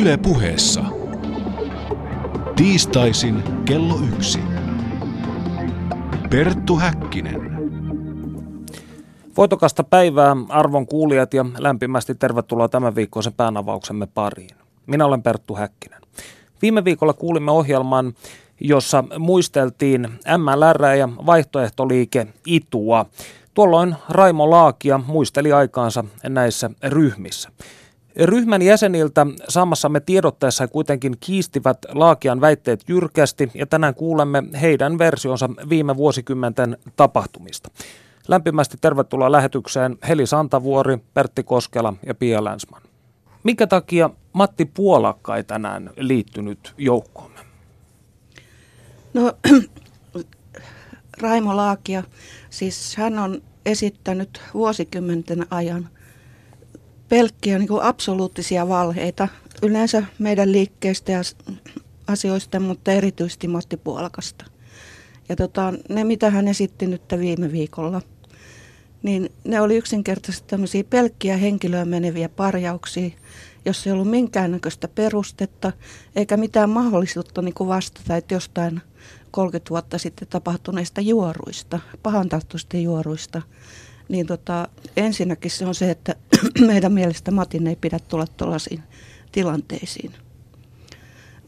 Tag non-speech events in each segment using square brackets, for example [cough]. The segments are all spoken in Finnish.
Yle puheessa. Tiistaisin kello yksi. Perttu Häkkinen. Voitokasta päivää arvon kuulijat ja lämpimästi tervetuloa tämän viikkoisen päänavauksemme pariin. Minä olen Perttu Häkkinen. Viime viikolla kuulimme ohjelman, jossa muisteltiin MLR ja vaihtoehtoliike ITUA. Tuolloin Raimo Laakia muisteli aikaansa näissä ryhmissä. Ryhmän jäseniltä saamassamme tiedotteessa kuitenkin kiistivät Laakian väitteet jyrkästi ja tänään kuulemme heidän versionsa viime vuosikymmenten tapahtumista. Lämpimästi tervetuloa lähetykseen Heli Santavuori, Pertti Koskela ja Pia Länsman. Mikä takia Matti Puolakka ei tänään liittynyt joukkoomme? No [clears throat] Raimo Laakia, siis hän on esittänyt vuosikymmenten ajan pelkkiä niin kuin absoluuttisia valheita yleensä meidän liikkeistä ja asioista, mutta erityisesti Matti Puolakasta. Ja tota, ne, mitä hän esitti nyt viime viikolla, niin ne oli yksinkertaisesti tämmöisiä pelkkiä henkilöön meneviä parjauksia, jos ei ollut minkäännäköistä perustetta eikä mitään mahdollisuutta niin kuin vastata, että jostain 30 vuotta sitten tapahtuneista juoruista, pahantahtoisista juoruista, niin tota, ensinnäkin se on se, että [clears throat] meidän mielestä Matin ei pidä tulla tuollaisiin tilanteisiin.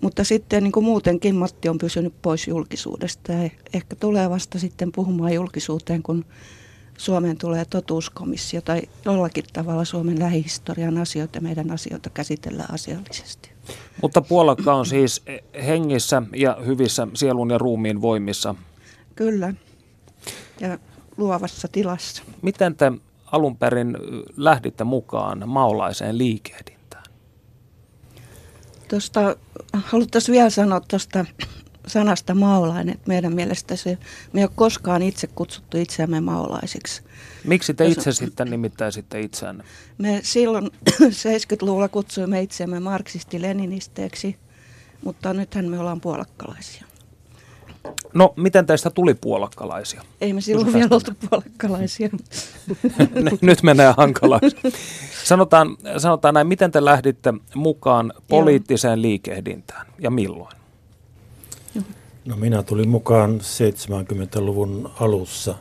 Mutta sitten niin kuin muutenkin Matti on pysynyt pois julkisuudesta ja ehkä tulee vasta sitten puhumaan julkisuuteen, kun Suomeen tulee totuuskomissio tai jollakin tavalla Suomen lähihistorian asioita meidän asioita käsitellään asiallisesti. Mutta Puolakka on siis hengissä ja hyvissä sielun ja ruumiin voimissa. Kyllä. Ja luovassa tilassa. Miten te alun perin lähditte mukaan maolaiseen liikehdintään? Tuosta, haluttaisiin vielä sanoa tuosta sanasta maolainen, että meidän mielestä se, me ei ole koskaan itse kutsuttu itseämme maolaisiksi. Miksi te itse sitten nimittäisitte itseänne? Me silloin [clears throat] 70-luvulla kutsuimme itseämme marksisti-leninisteeksi, mutta nythän me ollaan puolakkalaisia. No, miten teistä tuli puolakkalaisia? Ei me silloin vielä oltu puolakkalaisia. [laughs] Nyt menee hankalaksi. Sanotaan, sanotaan näin, miten te lähditte mukaan poliittiseen liikehdintään ja milloin? No minä tulin mukaan 70-luvun alussa.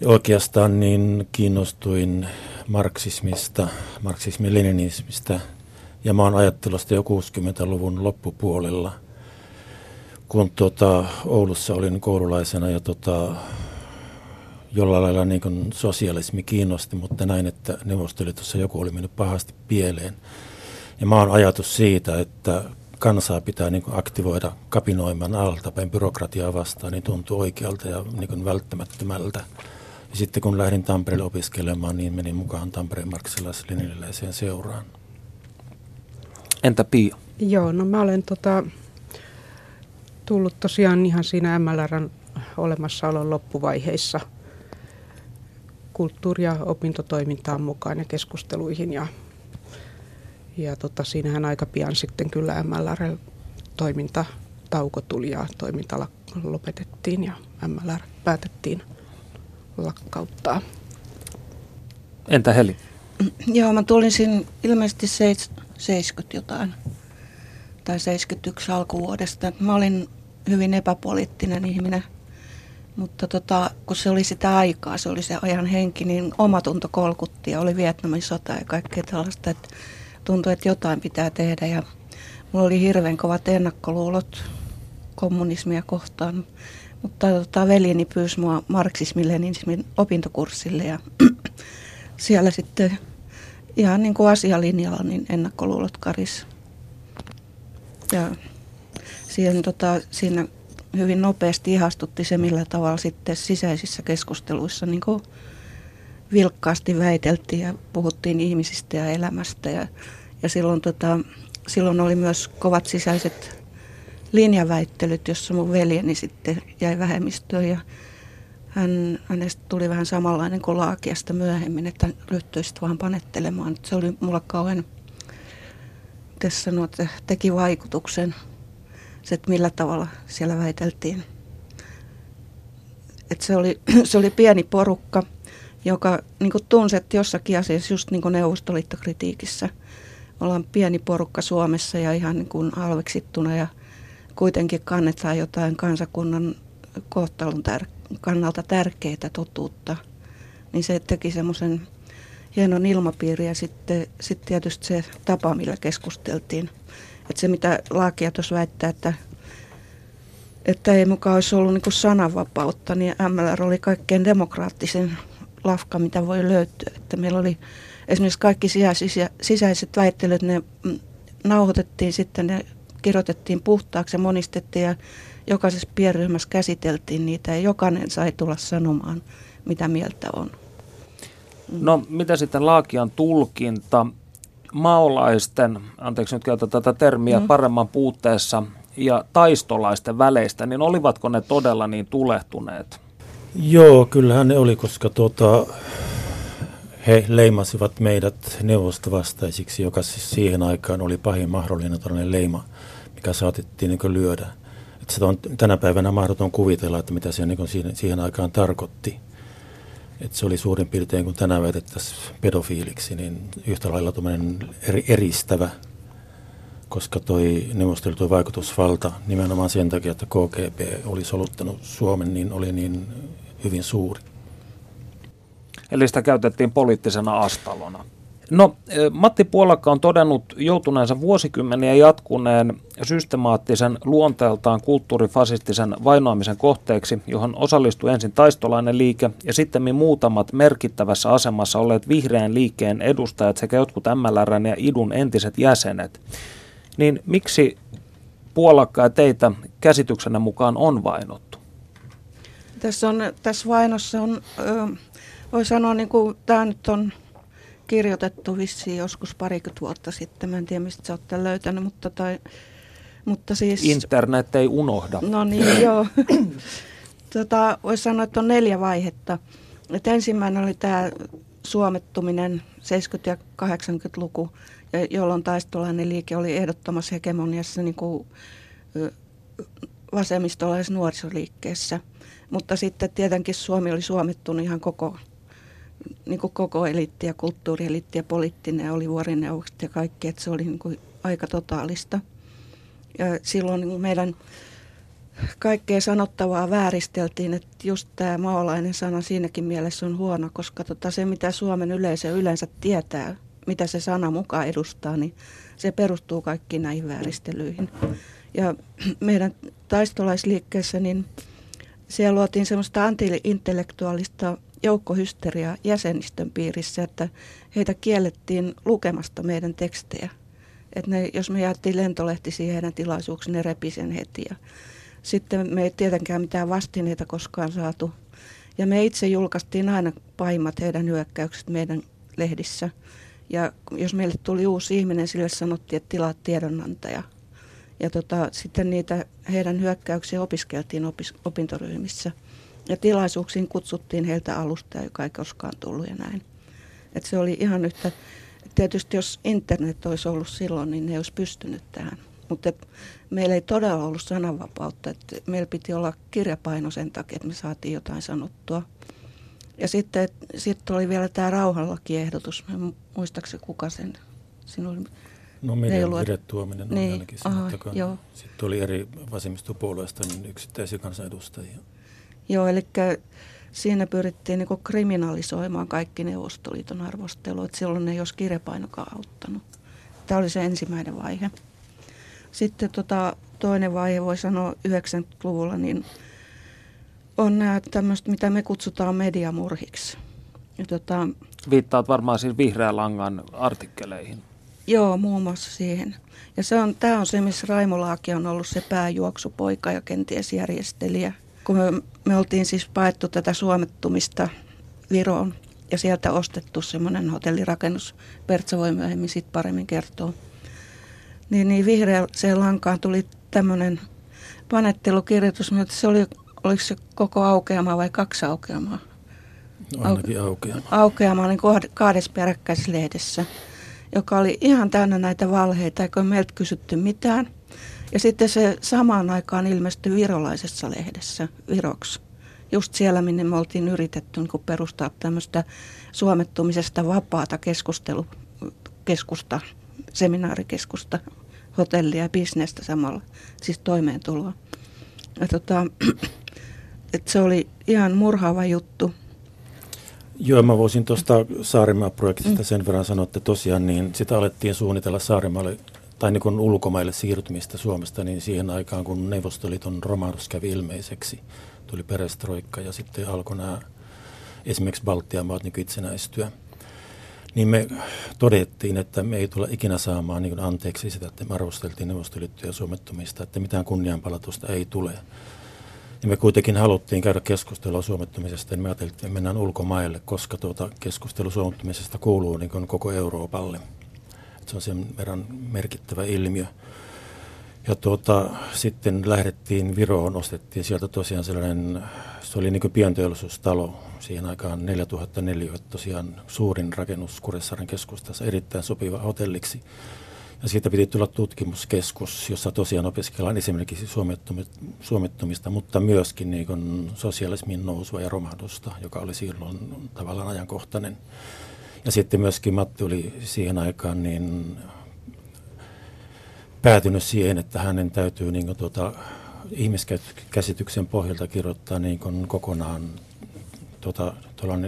Ja oikeastaan niin kiinnostuin marksismista, marksismi-leninismistä ja maan ajattelusta jo 60-luvun loppupuolella – kun tota, Oulussa olin koululaisena ja tota, jollain lailla niin kuin sosialismi kiinnosti, mutta näin, että Neuvostoliitossa joku oli mennyt pahasti pieleen. Ja mä oon ajatus siitä, että kansaa pitää niin kuin aktivoida kapinoimaan altapäin byrokratiaa vastaan, niin tuntuu oikealta ja niin kuin välttämättömältä. Ja sitten kun lähdin Tampereelle opiskelemaan, niin menin mukaan Tampereen marksilais seuraan. Entä Pia? Joo, no mä olen tota, tullut tosiaan ihan siinä MLRn olemassaolon loppuvaiheissa kulttuuri- ja opintotoimintaan mukaan ja keskusteluihin. Ja, ja tota, siinähän aika pian sitten kyllä MLR-toiminta tauko tuli ja toiminta lopetettiin ja MLR päätettiin lakkauttaa. Entä Heli? Joo, mä tulin siinä ilmeisesti 70 jotain tai 71 alkuvuodesta. Mä olin hyvin epäpoliittinen ihminen, mutta tota, kun se oli sitä aikaa, se oli se ajan henki, niin omatunto kolkutti ja oli Vietnamin sota ja kaikkea tällaista, että tuntui, että jotain pitää tehdä ja mulla oli hirveän kovat ennakkoluulot kommunismia kohtaan. Mutta tota, veljeni pyysi mua marksismin-leninismin opintokurssille ja [clears throat] siellä sitten ihan niin kuin asialinjalla niin ennakkoluulot karis. Ja siihen, tota, siinä hyvin nopeasti ihastutti se, millä tavalla sitten sisäisissä keskusteluissa niin kuin vilkkaasti väiteltiin ja puhuttiin ihmisistä ja elämästä. Ja, ja silloin, tota, silloin oli myös kovat sisäiset linjaväittelyt, jossa mun veljeni sitten jäi vähemmistöön ja hän, hänestä tuli vähän samanlainen kuin Laakiasta myöhemmin, että hän ryhtyi vaan panettelemaan. Se oli mulla kauhean itse sanoa, että teki vaikutuksen, se, että millä tavalla siellä väiteltiin. Että se, oli, [clears throat] se oli pieni porukka, joka niin tunsi, että jossakin asiassa, just niin kuin neuvostoliittokritiikissä, ollaan pieni porukka Suomessa ja ihan niin kuin halveksittuna ja kuitenkin kannetaan jotain kansakunnan kohtalon tär- kannalta tärkeitä totuutta. Niin se teki semmoisen hienon ilmapiiri ja sitten sit tietysti se tapa, millä keskusteltiin. Että se mitä Laakia tuossa väittää, että, että ei mukaan olisi ollut niin sananvapautta, niin MLR oli kaikkein demokraattisen lafka, mitä voi löytyä. Että meillä oli esimerkiksi kaikki sisäiset väittelyt, ne mm, nauhoitettiin sitten, ne kirjoitettiin puhtaaksi ja monistettiin ja jokaisessa pienryhmässä käsiteltiin niitä ja jokainen sai tulla sanomaan, mitä mieltä on. No mitä sitten Laakian tulkinta maolaisten, anteeksi nyt käytä tätä termiä, mm. paremman puutteessa ja taistolaisten väleistä, niin olivatko ne todella niin tulehtuneet? Joo, kyllähän ne oli, koska tuota, he leimasivat meidät neuvostovastaisiksi, joka siis siihen aikaan oli pahin mahdollinen todellinen leima, mikä saatettiin niin lyödä. Että se on tänä päivänä mahdoton kuvitella, että mitä se niin siihen, siihen aikaan tarkoitti. Että se oli suurin piirtein, kun tänään väitettäisiin pedofiiliksi, niin yhtä lailla eri, eristävä, koska toi neuvostoliiton vaikutusvalta nimenomaan sen takia, että KGB oli soluttanut Suomen, niin oli niin hyvin suuri. Eli sitä käytettiin poliittisena astalona. No, Matti Puolakka on todennut joutuneensa vuosikymmeniä jatkuneen systemaattisen luonteeltaan kulttuurifasistisen vainoamisen kohteeksi, johon osallistui ensin taistolainen liike ja sitten muutamat merkittävässä asemassa olleet vihreän liikkeen edustajat sekä jotkut MLRn ja IDUN entiset jäsenet. Niin miksi Puolakka ja teitä käsityksenne mukaan on vainottu? Tässä, on, tässä vainossa on, voi sanoa, niin kuin tämä nyt on kirjoitettu vissiin joskus parikymmentä vuotta sitten. Mä en tiedä, mistä sä oot tämän löytänyt, mutta, tai, mutta siis... Internet ei unohda. No niin, [clears throat] joo. tota, Voisi sanoa, että on neljä vaihetta. Et ensimmäinen oli tämä suomettuminen 70- ja 80-luku, jolloin taistolainen liike oli ehdottomassa hegemoniassa niin kuin vasemmistolaisessa nuorisoliikkeessä. Mutta sitten tietenkin Suomi oli suomettunut ihan koko niin kuin koko eliitti ja kulttuurieliitti ja poliittinen oli vuorineuvokset ja kaikki, että se oli niin kuin aika totaalista. Ja silloin niin meidän kaikkea sanottavaa vääristeltiin, että just tämä maalainen sana siinäkin mielessä on huono, koska tota se mitä Suomen yleisö yleensä tietää, mitä se sana mukaan edustaa, niin se perustuu kaikkiin näihin vääristelyihin. Ja [clears throat] meidän taistolaisliikkeessä, niin siellä luotiin semmoista anti-intellektuaalista joukkohysteria jäsenistön piirissä, että heitä kiellettiin lukemasta meidän tekstejä. Että ne, jos me jaettiin lentolehtisiä heidän tilaisuuksiin, ne repi sen heti. Ja sitten me ei tietenkään mitään vastineita koskaan saatu. Ja me itse julkaistiin aina pahimmat heidän hyökkäykset meidän lehdissä. Ja jos meille tuli uusi ihminen, sille sanottiin, että tilaa tiedonantaja. Ja tota, sitten niitä heidän hyökkäyksiä opiskeltiin opis, opintoryhmissä – tilaisuuksiin kutsuttiin heiltä alusta, joka ei koskaan tullut ja näin. Et se oli ihan yhtä, tietysti jos internet olisi ollut silloin, niin ne olisi pystynyt tähän. Mutta meillä ei todella ollut sananvapautta, että meillä piti olla kirjapaino sen takia, että me saatiin jotain sanottua. Ja sitten sit oli vielä tämä rauhanlakiehdotus. Muistaakseni kuka sen? Siinä No meidän Vire Tuominen niin, ainakin aha, Joo. Sitten oli eri vasemmistopuolueista niin yksittäisiä kansanedustajia. Joo, eli siinä pyrittiin niin kriminalisoimaan kaikki Neuvostoliiton arvostelut. Silloin ei olisi kirjapainokaan auttanut. Tämä oli se ensimmäinen vaihe. Sitten tota, toinen vaihe, voi sanoa 90-luvulla, niin on nämä tämmöistä, mitä me kutsutaan mediamurhiksi. Ja tota, Viittaat varmaan siis vihreän langan artikkeleihin. Joo, muun muassa siihen. Ja se on, tämä on se, missä Raimo Laaki on ollut se pääjuoksupoika ja kenties järjestelijä – kun me, me oltiin siis paettu tätä suomettumista Viroon ja sieltä ostettu semmoinen hotellirakennus, Pertsa voi myöhemmin siitä paremmin kertoa, niin, niin vihreäseen lankaan tuli tämmöinen panettelukirjoitus, mutta se oli, oliko se koko aukeama vai kaksi aukeamaa? No, ainakin aukeama. Aukeama niin kahdessa peräkkäisessä lehdessä, joka oli ihan täynnä näitä valheita, eikä meiltä kysytty mitään – ja sitten se samaan aikaan ilmestyi virolaisessa lehdessä, Viroksi. Just siellä, minne me oltiin yritetty niin perustaa tämmöistä suomettumisesta vapaata keskustelukeskusta seminaarikeskusta, hotellia ja bisnestä samalla, siis toimeentuloa. Ja tota, [clears throat] et se oli ihan murhaava juttu. Joo, mä voisin tuosta Saaremaa-projektista mm. sen verran sanoa, että tosiaan niin sitä alettiin suunnitella Saarimaalle tai niin kuin ulkomaille siirtymistä Suomesta, niin siihen aikaan, kun Neuvostoliiton romahdus kävi ilmeiseksi, tuli perestroikka ja sitten alkoi nämä esimerkiksi Baltian maat niin itsenäistyä. Niin me todettiin, että me ei tule ikinä saamaan niin anteeksi sitä, että me arvosteltiin neuvostoliittoja suomettumista, että mitään kunnianpalautusta ei tule. Ja me kuitenkin haluttiin käydä keskustelua suomettumisesta, niin me ajattelin, että mennään ulkomaille, koska tuota keskustelu suomettumisesta kuuluu niin koko Euroopalle. Se on sen verran merkittävä ilmiö. Ja tuota, sitten lähdettiin Viroon, ostettiin sieltä tosiaan sellainen, se oli niin pienteollisuustalo, siihen aikaan 4004, tosiaan suurin rakennus Kuressaaren keskustassa, erittäin sopiva hotelliksi. Ja siitä piti tulla tutkimuskeskus, jossa tosiaan opiskellaan esimerkiksi suomettumista, mutta myöskin niin sosialismin nousua ja romahdusta, joka oli silloin tavallaan ajankohtainen. Ja sitten myöskin Matti oli siihen aikaan niin päätynyt siihen, että hänen täytyy niin kuin tuota, ihmiskäsityksen pohjalta kirjoittaa niin kuin kokonaan tuota,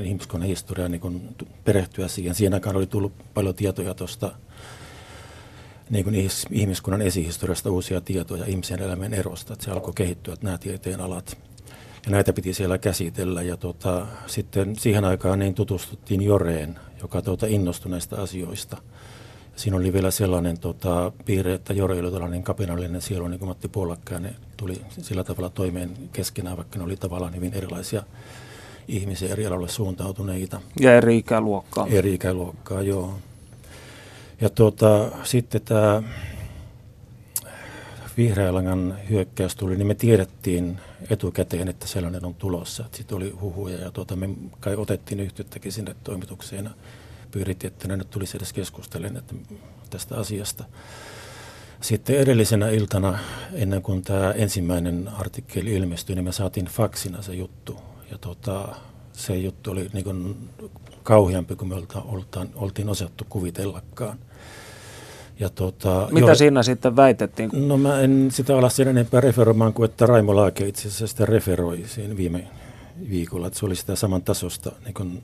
ihmiskunnan historia niin kuin perehtyä siihen. Siihen aikaan oli tullut paljon tietoja tuosta niin kuin ihmiskunnan esihistoriasta uusia tietoja ihmisen elämän erosta, että se alkoi kehittyä että nämä tieteen alat. Ja näitä piti siellä käsitellä ja tuota, sitten siihen aikaan niin tutustuttiin Joreen, joka tuota, innostui näistä asioista. Siinä oli vielä sellainen tota, piirre, että Jore oli tällainen kapinallinen sielu, niin kuin Matti Puolakka, ne tuli sillä tavalla toimeen keskenään, vaikka ne oli tavallaan hyvin erilaisia ihmisiä eri aloille suuntautuneita. Ja eri ikäluokkaa. Eri ikäluokkaa, joo. Ja tuota, sitten tämä vihreälangan hyökkäys tuli, niin me tiedettiin etukäteen, että sellainen on tulossa. Sitten oli huhuja ja tuota, me kai otettiin yhteyttäkin sinne toimitukseen ja pyydettiin, että ne nyt tulisi edes keskustelemaan että tästä asiasta. Sitten edellisenä iltana, ennen kuin tämä ensimmäinen artikkeli ilmestyi, niin me saatiin faksina se juttu. Ja tuota, se juttu oli niin kuin kauheampi kuin me oltiin osattu kuvitellakaan. Ja tuota, Mitä jo, siinä sitten väitettiin? No mä en sitä ala sen enempää referoimaan kuin että Raimo Laake itse asiassa sitä referoi siinä viime viikolla. Että se oli sitä saman tasosta niin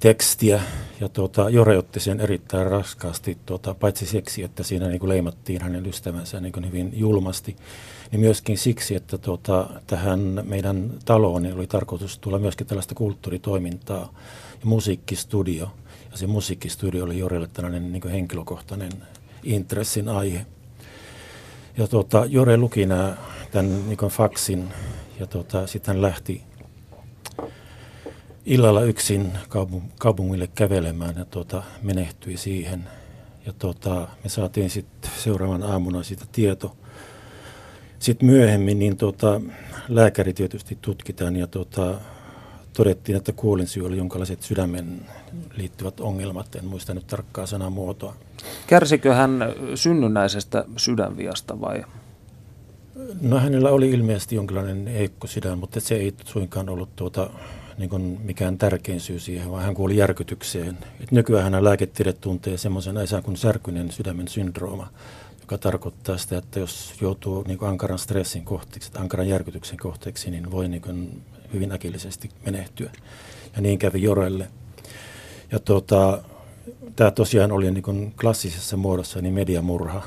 tekstiä ja tuota, Jore otti sen erittäin raskaasti, tuota, paitsi seksi, että siinä niin kuin leimattiin hänen ystävänsä niin kuin hyvin julmasti, niin myöskin siksi, että tuota, tähän meidän taloon niin oli tarkoitus tulla myöskin tällaista kulttuuritoimintaa ja musiikkistudio. Se musiikkistudio oli Jorelle tällainen niin henkilökohtainen intressin aihe. Ja tuota, Jore luki nämä, tämän niin faksin ja tuota, sitten hän lähti illalla yksin kaupungille kävelemään ja tuota, menehtyi siihen. Ja tuota, me saatiin sitten seuraavan aamuna siitä tieto. Sitten myöhemmin niin tuota, lääkäri tietysti tutkitaan ja tuota, todettiin, että kuolinsyy oli jonkinlaiset sydämen liittyvät ongelmat. En muista nyt tarkkaa sanamuotoa. Kärsikö hän synnynnäisestä sydänviasta vai? No hänellä oli ilmeisesti jonkinlainen heikko sydän, mutta se ei suinkaan ollut tuota, niin kuin mikään tärkein syy siihen, vaan hän kuoli järkytykseen. Et nykyään hän lääketiede tuntee semmoisen asian kuin särkyinen sydämen syndrooma, joka tarkoittaa sitä, että jos joutuu niin kuin ankaran stressin kohteeksi, ankaran järkytyksen kohteeksi, niin voi niin kuin hyvin äkillisesti menehtyä. Ja niin kävi Jorelle. Ja tuota, tämä tosiaan oli niin kuin klassisessa muodossa niin mediamurha.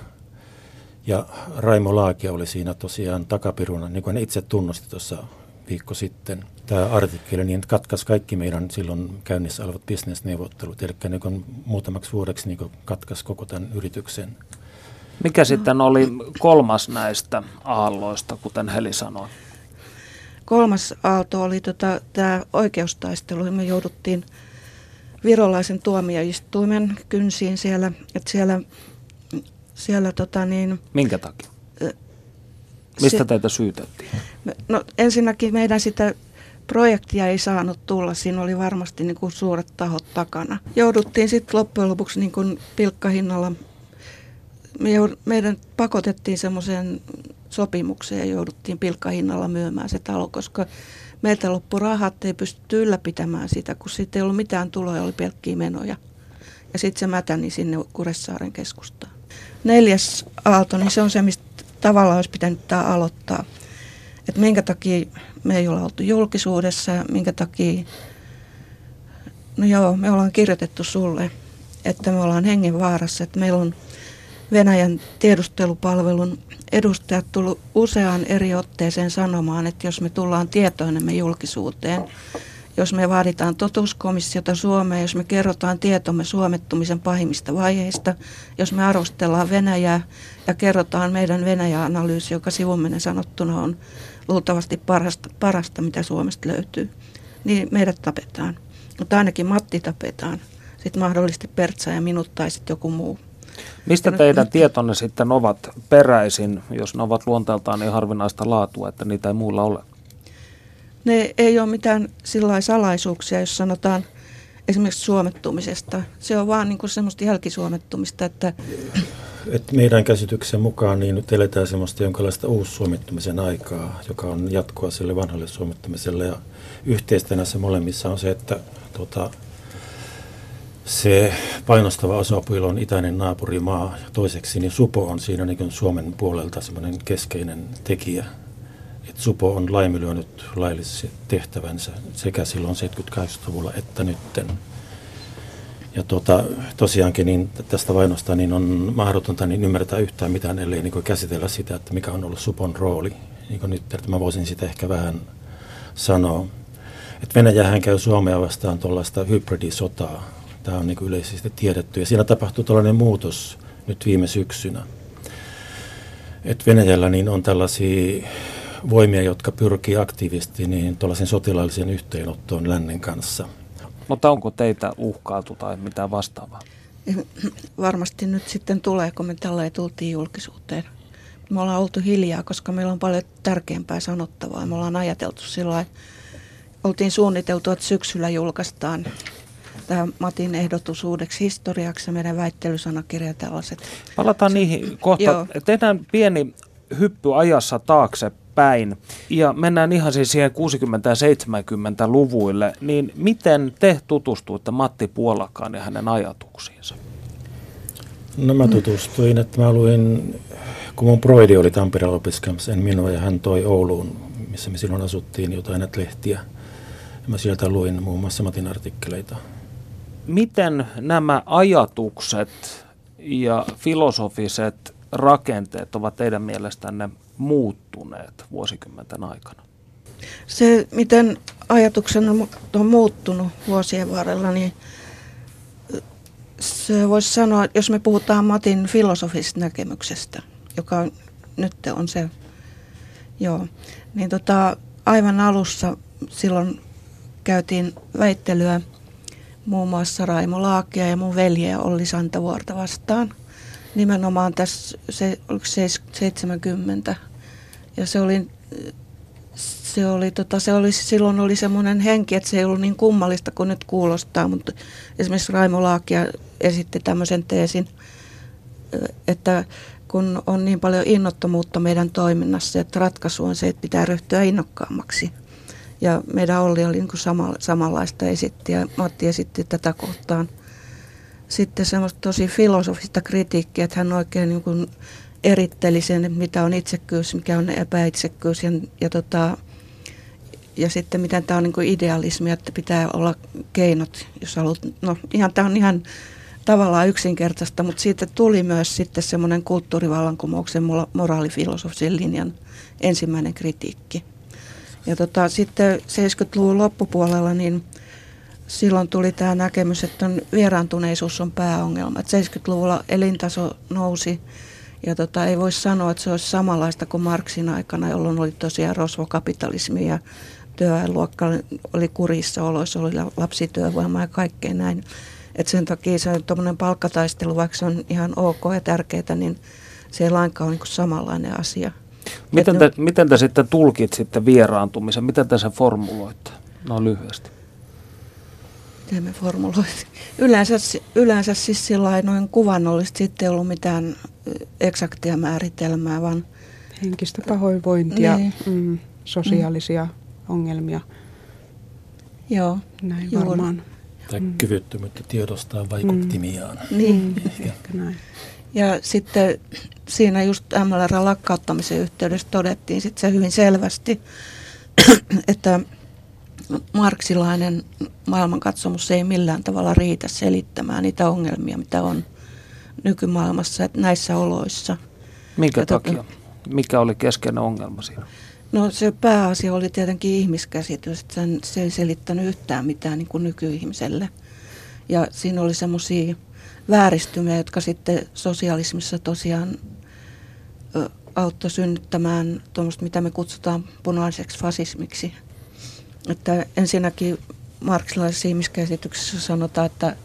Ja Raimo Laakia oli siinä tosiaan takapiruna, niin kuin hän itse tunnusti tuossa viikko sitten tämä artikkeli, niin katkaisi kaikki meidän silloin käynnissä olevat bisnesneuvottelut, eli niin muutamaksi vuodeksi niin katkaisi koko tämän yrityksen. Mikä sitten oli kolmas näistä aalloista, kuten Heli sanoi? Kolmas aalto oli tota, tämä oikeustaistelu. Me jouduttiin virolaisen tuomioistuimen kynsiin siellä. Että siellä, siellä tota niin, Minkä takia? Mistä se, teitä syytettiin? No ensinnäkin meidän sitä projektia ei saanut tulla. Siinä oli varmasti niin kuin suuret tahot takana. Jouduttiin sitten loppujen lopuksi niin kuin pilkkahinnalla, me joud, meidän pakotettiin semmoiseen sopimukseen ja jouduttiin pilkkahinnalla myymään se talo, koska meiltä loppu rahat, ei pystytty ylläpitämään sitä, kun siitä ei ollut mitään tuloja, oli pelkkiä menoja. ja sitten se mätäni sinne Kuressaaren keskustaan. Neljäs aalto, niin se on se, mistä tavallaan olisi pitänyt tämä aloittaa. Että minkä takia me ei olla oltu julkisuudessa ja minkä takia, no joo, me ollaan kirjoitettu sulle, että me ollaan hengenvaarassa, että meillä on Venäjän tiedustelupalvelun edustajat tullut useaan eri otteeseen sanomaan, että jos me tullaan tietoinemme julkisuuteen, jos me vaaditaan totuuskomissiota Suomeen, jos me kerrotaan tietomme suomettumisen pahimmista vaiheista, jos me arvostellaan Venäjää ja kerrotaan meidän Venäjä-analyysi, joka sivuminen sanottuna on luultavasti parasta, parasta, mitä Suomesta löytyy, niin meidät tapetaan. Mutta ainakin Matti tapetaan. Sitten mahdollisesti Pertsa ja minut tai sitten joku muu. Mistä teidän tietonne sitten ovat peräisin, jos ne ovat luonteeltaan niin harvinaista laatua, että niitä ei muulla ole? Ne ei ole mitään sillä salaisuuksia, jos sanotaan esimerkiksi suomettumisesta. Se on vaan niin kuin semmoista jälkisuomettumista, että... Et meidän käsityksen mukaan niin nyt eletään semmoista jonkinlaista uussuomittumisen aikaa, joka on jatkoa sille vanhalle suomettumiselle. Ja yhteistä näissä molemmissa on se, että tota, se painostava osapuoli on itäinen naapurimaa ja toiseksi niin Supo on siinä niin Suomen puolelta semmoinen keskeinen tekijä. Et Supo on laiminlyönyt laillisesti tehtävänsä sekä silloin 78-luvulla että nytten. Ja tuota, tosiaankin niin tästä vainosta niin on mahdotonta niin ymmärtää yhtään mitään, ellei niin käsitellä sitä, että mikä on ollut Supon rooli. Niin nyt, että mä voisin sitä ehkä vähän sanoa. Että Venäjähän käy Suomea vastaan tuollaista hybridisotaa, Tämä on niin yleisesti tiedetty. Ja siinä tapahtuu tällainen muutos nyt viime syksynä. Et Venäjällä niin on tällaisia voimia, jotka pyrkii aktiivisesti niin tuollaisen sotilaalliseen yhteenottoon lännen kanssa. Mutta onko teitä uhkailtu tai mitä vastaavaa? [clears throat] Varmasti nyt sitten tulee, kun me tällä tultiin julkisuuteen. Me ollaan oltu hiljaa, koska meillä on paljon tärkeämpää sanottavaa. Me ollaan ajateltu sillä oltiin suunniteltu, että syksyllä julkaistaan tämä Matin ehdotus uudeksi historiaksi, meidän väittelysanakirja ja tällaiset. Palataan niihin kohta. Joo. Tehdään pieni hyppy ajassa taaksepäin ja mennään ihan siis siihen 60- ja 70-luvuille. Niin miten te tutustuitte Matti Puolakkaan ja hänen ajatuksiinsa? No mä tutustuin, että mä luin, kun mun proidi oli Tampereella opiskelemassa, en minua, ja hän toi Ouluun, missä me silloin asuttiin, jotain näitä lehtiä. Ja mä sieltä luin muun muassa Matin artikkeleita miten nämä ajatukset ja filosofiset rakenteet ovat teidän mielestänne muuttuneet vuosikymmenten aikana? Se, miten ajatuksen on muuttunut vuosien varrella, niin se voisi sanoa, että jos me puhutaan Matin filosofisesta näkemyksestä, joka on, nyt on se, joo, niin tota, aivan alussa silloin käytiin väittelyä – muun muassa Raimo Laakia ja mun veljeä Olli Santavuorta vastaan. Nimenomaan tässä, se, oliko se 70. Ja se oli, se oli, tota, se oli, silloin oli semmoinen henki, että se ei ollut niin kummallista kuin nyt kuulostaa, mutta esimerkiksi Raimo Laakia esitti tämmöisen teesin, että kun on niin paljon innottomuutta meidän toiminnassa, että ratkaisu on se, että pitää ryhtyä innokkaammaksi – ja meidän Olli oli niin sama, samanlaista esitti ja Matti esitti tätä kohtaan. Sitten semmoista tosi filosofista kritiikkiä, että hän oikein niin kuin eritteli sen, mitä on itsekkyys, mikä on epäitsekkyys ja, ja, tota, ja sitten miten tämä on niin kuin idealismi, että pitää olla keinot, jos haluat. No ihan, tämä on ihan tavallaan yksinkertaista, mutta siitä tuli myös sitten semmoinen kulttuurivallankumouksen moraalifilosofisen linjan ensimmäinen kritiikki. Ja tota, sitten 70-luvun loppupuolella niin silloin tuli tämä näkemys, että on vieraantuneisuus on pääongelma. Et 70-luvulla elintaso nousi ja tota, ei voi sanoa, että se olisi samanlaista kuin Marksin aikana, jolloin oli tosiaan rosvokapitalismi ja työväenluokka oli kurissa oloissa, oli lapsityövoima ja kaikkea näin. Et sen takia se tuommoinen palkkataistelu, vaikka se on ihan ok ja tärkeää, niin se ei lainkaan ole niin samanlainen asia. Miten te, miten te sitten tulkitsitte vieraantumisen? Miten te sen formuloitte? No lyhyesti. Miten me formuloitte? Yleensä, yleensä siis sillä noin kuvannollisesti sitten ei ollut mitään eksaktia määritelmää, vaan... Henkistä pahoinvointia, niin. mm, sosiaalisia mm. ongelmia. Joo. Näin juuri. varmaan. Tai mm. kyvyttömyyttä tiedostaa vaikuttimiaan. Mm. Niin. Ehkä. näin. Ja sitten siinä just MLR lakkauttamisen yhteydessä todettiin sitten se hyvin selvästi, [clears throat] että marksilainen maailmankatsomus ei millään tavalla riitä selittämään niitä ongelmia, mitä on nykymaailmassa että näissä oloissa. Minkä ja takia? Mikä oli keskeinen ongelma siinä? No se pääasia oli tietenkin ihmiskäsitys, että sen, se ei selittänyt yhtään mitään niin kuin nykyihmiselle. Ja siinä oli semmoisia vääristymiä, jotka sitten sosialismissa tosiaan auttoi synnyttämään tuommoista, mitä me kutsutaan punaiseksi fasismiksi. Että ensinnäkin marksilaisessa ihmiskäsityksessä sanotaan, että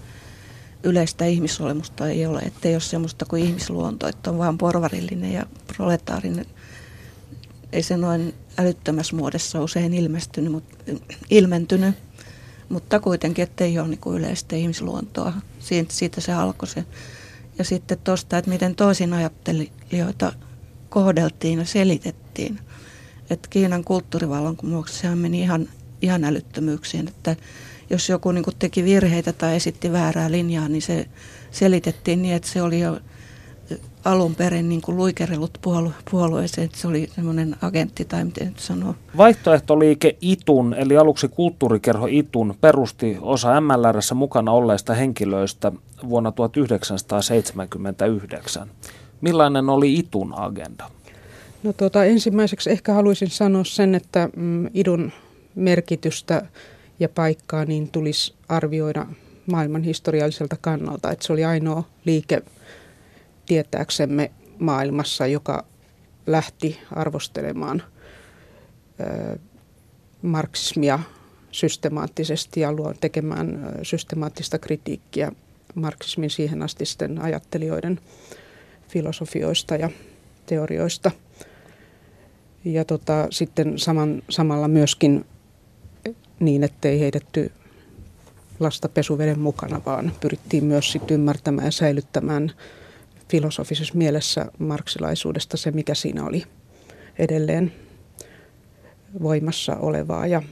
yleistä ihmisolemusta ei ole, että ei ole semmoista kuin ihmisluonto, että on vaan porvarillinen ja proletaarinen. Ei se noin älyttömässä muodossa usein ilmestynyt, mutta, ilmentynyt, mutta kuitenkin, että ei ole niin yleistä ihmisluontoa. Siitä, siitä se alkoi se. Ja sitten tuosta, että miten toisin ajattelijoita kohdeltiin ja selitettiin. Että Kiinan kulttuurivallankumouksessa meni ihan, ihan älyttömyyksiin, että jos joku niin teki virheitä tai esitti väärää linjaa, niin se selitettiin niin, että se oli jo alun perin niin kuin luikerellut puolue, puolueeseen, että se oli semmoinen agentti tai miten nyt sanoo. Vaihtoehtoliike ITUN, eli aluksi kulttuurikerho ITUN, perusti osa MLRssä mukana olleista henkilöistä vuonna 1979. Millainen oli ITUN agenda? No tuota, ensimmäiseksi ehkä haluaisin sanoa sen, että mm, IDUN merkitystä ja paikkaa niin tulisi arvioida maailman historialliselta kannalta. Että se oli ainoa liike tietääksemme maailmassa, joka lähti arvostelemaan ö, marksismia systemaattisesti ja luo tekemään systemaattista kritiikkiä marksismin siihen astisten ajattelijoiden filosofioista ja teorioista. Ja tota, sitten saman, samalla myöskin niin, ettei heitetty lasta pesuveden mukana, vaan pyrittiin myös sit ymmärtämään ja säilyttämään filosofisessa mielessä marksilaisuudesta se, mikä siinä oli edelleen voimassa olevaa ja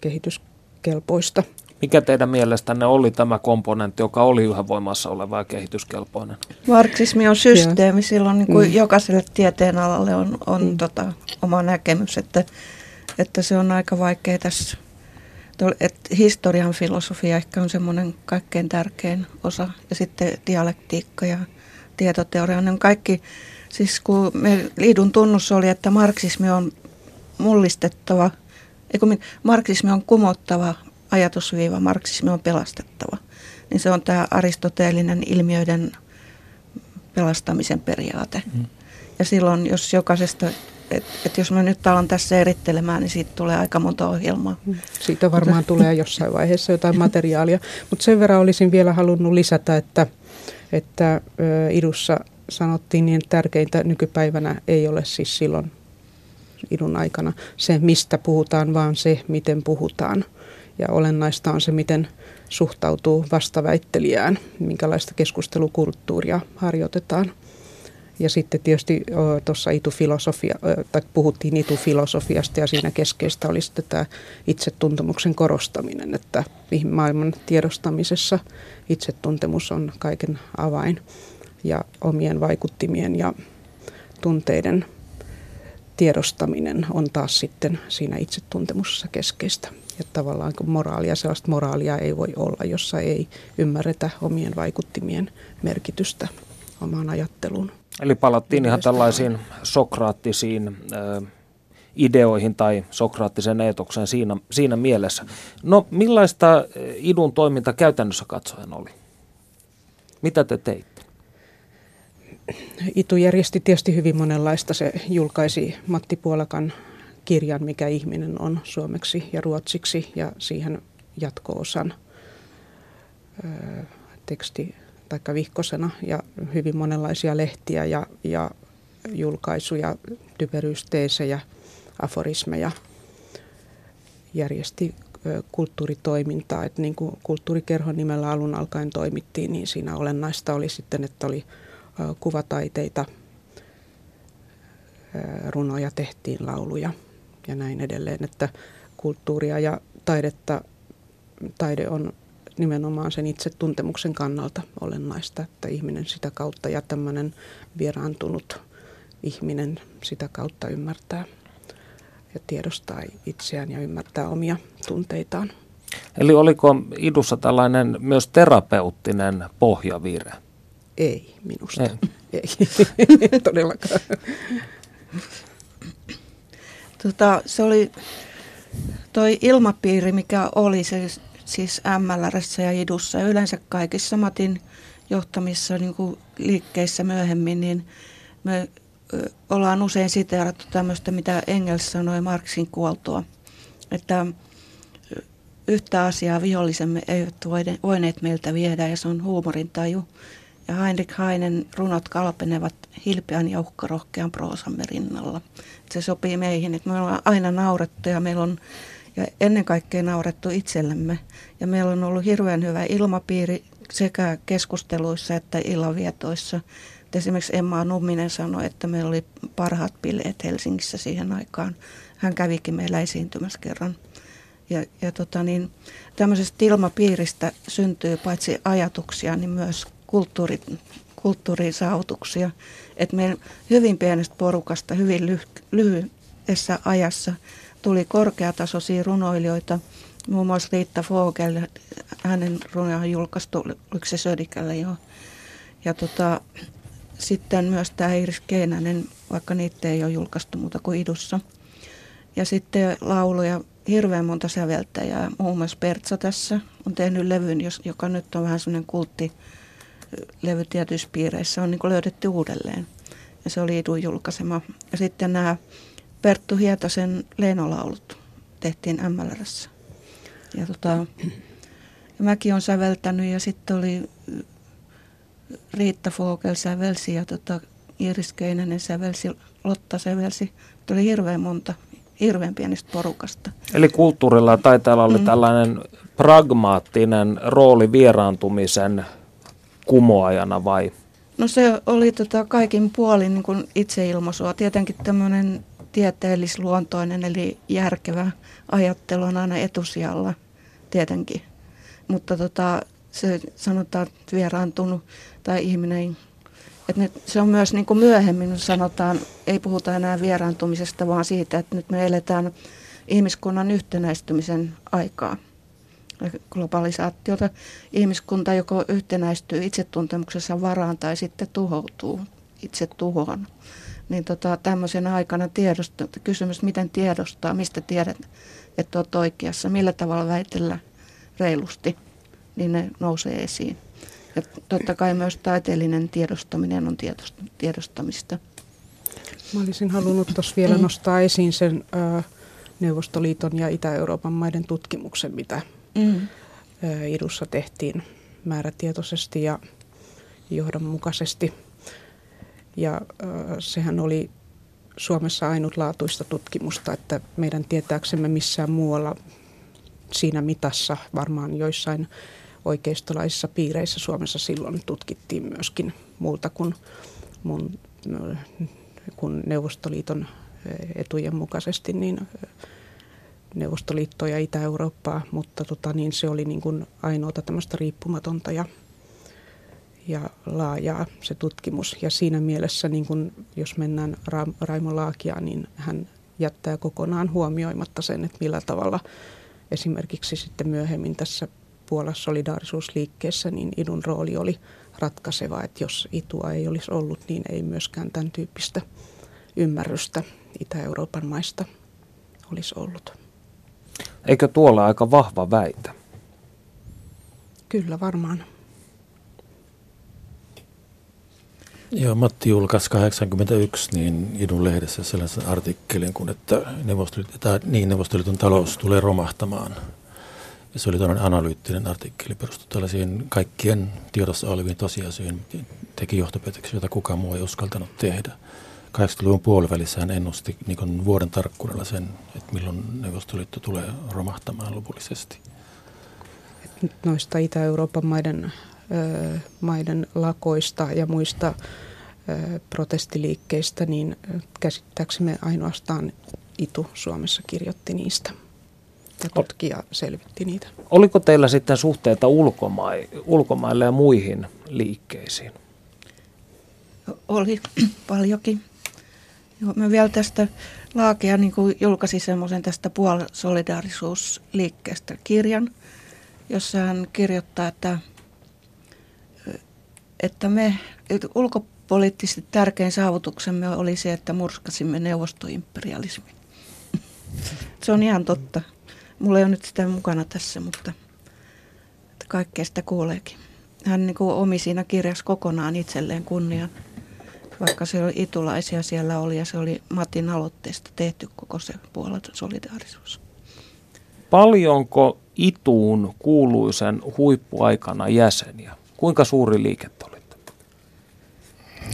kehityskelpoista. Mikä teidän mielestänne oli tämä komponentti, joka oli yhä voimassa oleva ja kehityskelpoinen? Marksismi on systeemi. Silloin niin kuin mm. jokaiselle tieteenalalle on, on mm. tota, oma näkemys, että, että se on aika vaikea tässä että historian filosofia ehkä on semmoinen kaikkein tärkein osa ja sitten dialektiikka ja tietoteoria. Ne on kaikki, siis kun me liidun tunnus oli, että marksismi on mullistettava, ei kun marksismi on kumottava ajatusviiva, marksismi on pelastettava. Niin se on tämä aristoteellinen ilmiöiden pelastamisen periaate. Mm. Ja silloin, jos jokaisesta että et jos mä nyt alan tässä erittelemään, niin siitä tulee aika monta ohjelmaa. Mm. Siitä varmaan tulee jossain vaiheessa jotain materiaalia. Mutta sen verran olisin vielä halunnut lisätä, että, että idussa sanottiin niin, että tärkeintä nykypäivänä ei ole siis silloin idun aikana se, mistä puhutaan, vaan se, miten puhutaan. Ja olennaista on se, miten suhtautuu vastaväittelijään, minkälaista keskustelukulttuuria harjoitetaan. Ja sitten tietysti tuossa itufilosofia, tai puhuttiin itufilosofiasta ja siinä keskeistä oli sitten tämä itsetuntemuksen korostaminen, että maailman tiedostamisessa itsetuntemus on kaiken avain ja omien vaikuttimien ja tunteiden tiedostaminen on taas sitten siinä itsetuntemuksessa keskeistä. Ja tavallaan kun moraalia, sellaista moraalia ei voi olla, jossa ei ymmärretä omien vaikuttimien merkitystä omaan ajatteluun. Eli palattiin ihan tällaisiin sokraattisiin ideoihin tai sokraattisen eetoksen siinä, siinä mielessä. No millaista idun toiminta käytännössä katsoen oli? Mitä te teitte? Itu järjesti tietysti hyvin monenlaista. Se julkaisi Matti Puolakan kirjan Mikä ihminen on suomeksi ja ruotsiksi ja siihen jatko-osan teksti tai vihkosena ja hyvin monenlaisia lehtiä ja, ja julkaisuja, typeryysteesejä, aforismeja, järjesti kulttuuritoimintaa, että niin kuin kulttuurikerhon nimellä alun alkaen toimittiin, niin siinä olennaista oli sitten, että oli kuvataiteita, runoja tehtiin, lauluja ja näin edelleen, että kulttuuria ja taidetta, taide on nimenomaan sen itse tuntemuksen kannalta olennaista, että ihminen sitä kautta ja tämmöinen vieraantunut ihminen sitä kautta ymmärtää ja tiedostaa itseään ja ymmärtää omia tunteitaan. Eli oliko idussa tällainen myös terapeuttinen pohjavire? Ei minusta. Ei, [laughs] Ei. [laughs] todellakaan. Tota, se oli toi ilmapiiri, mikä oli se, siis MLRssä ja idussa ja yleensä kaikissa Matin johtamissa niin kuin liikkeissä myöhemmin, niin me ollaan usein siteerattu tämmöistä, mitä Engels sanoi Marksin kuoltua, että yhtä asiaa vihollisemme eivät voineet meiltä viedä ja se on huumorintaju. Ja Heinrich Heinen runot kalpenevat hilpeän ja uhkarohkean proosamme rinnalla. Se sopii meihin, että me ollaan aina naurettu ja meillä on ja ennen kaikkea naurettu itsellemme. Ja meillä on ollut hirveän hyvä ilmapiiri sekä keskusteluissa että illanvietoissa. Esimerkiksi Emma Numminen sanoi, että meillä oli parhaat bileet Helsingissä siihen aikaan. Hän kävikin meillä esiintymässä kerran. Ja, ja tota niin, tämmöisestä ilmapiiristä syntyy paitsi ajatuksia, niin myös kulttuuri, kulttuurisaavutuksia. Että meidän hyvin pienestä porukasta hyvin lyh- lyhyessä ajassa tuli korkeatasoisia runoilijoita, muun muassa Riitta Vogel, hänen runoja on julkaistu, oliko se Södikällä jo. Ja tota, sitten myös tämä Iris Keinänen, vaikka niitä ei ole julkaistu muuta kuin Idussa. Ja sitten lauluja hirveän monta säveltäjää. Muun muassa Pertsa tässä on tehnyt levyn, joka nyt on vähän semmoinen kultti levy tietyissä piireissä on niin löydetty uudelleen. Ja se oli Idun julkaisema. Ja sitten nämä Perttu Hietasen Leenolaulut tehtiin MLRssä. Ja tota, mäkin olen säveltänyt ja sitten oli Riitta Fogel sävelsi ja tota, Iris Keinänen sävelsi, Lotta sävelsi. Tuli hirveän monta hirveän pienestä porukasta. Eli kulttuurilla taitaa olla mm. tällainen pragmaattinen rooli vieraantumisen kumoajana vai? No se oli tota kaikin puolin niin kuin itseilmaisua. Tietenkin tämmöinen tieteellisluontoinen eli järkevä ajattelu on aina etusijalla tietenkin. Mutta tota, se sanotaan, että vieraantunut tai ihminen että nyt se on myös niin kuin myöhemmin sanotaan, ei puhuta enää vieraantumisesta, vaan siitä, että nyt me eletään ihmiskunnan yhtenäistymisen aikaa. Globalisaatiota ihmiskunta joko yhtenäistyy itsetuntemuksessa varaan tai sitten tuhoutuu itse tuhoon. Niin tota, tämmöisenä aikana tiedosta, kysymys, miten tiedostaa, mistä tiedät, että olet oikeassa, millä tavalla väitellä reilusti, niin ne nousee esiin. Ja totta kai myös taiteellinen tiedostaminen on tiedostamista. Mä olisin halunnut tuossa vielä mm. nostaa esiin sen Neuvostoliiton ja Itä-Euroopan maiden tutkimuksen, mitä mm. Idussa tehtiin määrätietoisesti ja johdonmukaisesti. Ja sehän oli Suomessa ainutlaatuista tutkimusta, että meidän tietääksemme missään muualla siinä mitassa, varmaan joissain oikeistolaisissa piireissä Suomessa silloin tutkittiin myöskin muulta kuin, mun, kuin Neuvostoliiton etujen mukaisesti, niin Neuvostoliittoa ja Itä-Eurooppaa, mutta tota, niin se oli niin kuin ainoata tämmöistä riippumatonta ja, ja laajaa se tutkimus. Ja siinä mielessä, niin kun, jos mennään Ra- Raimo Laakiaan, niin hän jättää kokonaan huomioimatta sen, että millä tavalla esimerkiksi sitten myöhemmin tässä Puolan solidaarisuusliikkeessä, niin idun rooli oli ratkaiseva, että jos itua ei olisi ollut, niin ei myöskään tämän tyyppistä ymmärrystä Itä-Euroopan maista olisi ollut. Eikö tuolla aika vahva väitä? Kyllä varmaan. Joo, Matti julkaisi 81 niin Idun lehdessä sellaisen artikkelin, kun että Neuvostoliiton, niin, Neuvostoliiton talous tulee romahtamaan – se oli tämmöinen analyyttinen artikkeli, perustui tällaisiin kaikkien tiedossa oleviin tosiasioihin, teki johtopäätöksiä, joita kukaan muu ei uskaltanut tehdä. 80-luvun puolivälissä hän ennusti niin vuoden tarkkuudella sen, että milloin Neuvostoliitto tulee romahtamaan lopullisesti. Noista Itä-Euroopan maiden, ö, maiden lakoista ja muista ö, protestiliikkeistä, niin käsittääksemme ainoastaan Itu Suomessa kirjoitti niistä. Ja tutkija selvitti niitä. Oliko teillä sitten suhteita ulkomai, ulkomaille ja muihin liikkeisiin? Oli paljonkin. Joo, mä vielä tästä Laakea niin kuin julkaisi semmoisen tästä puolisolidaarisuusliikkeestä kirjan, jossa hän kirjoittaa, että, että me että ulkopoliittisesti tärkein saavutuksemme oli se, että murskasimme neuvostoimperialismin. se on ihan totta. Mulla ei ole nyt sitä mukana tässä, mutta että kaikkea sitä kuuleekin. Hän niin kuin omi siinä kirjassa kokonaan itselleen kunnian vaikka se oli itulaisia siellä oli ja se oli Matin aloitteesta tehty koko se puolet solidaarisuus. Paljonko ituun kuuluisen huippuaikana jäseniä? Kuinka suuri liike olitte?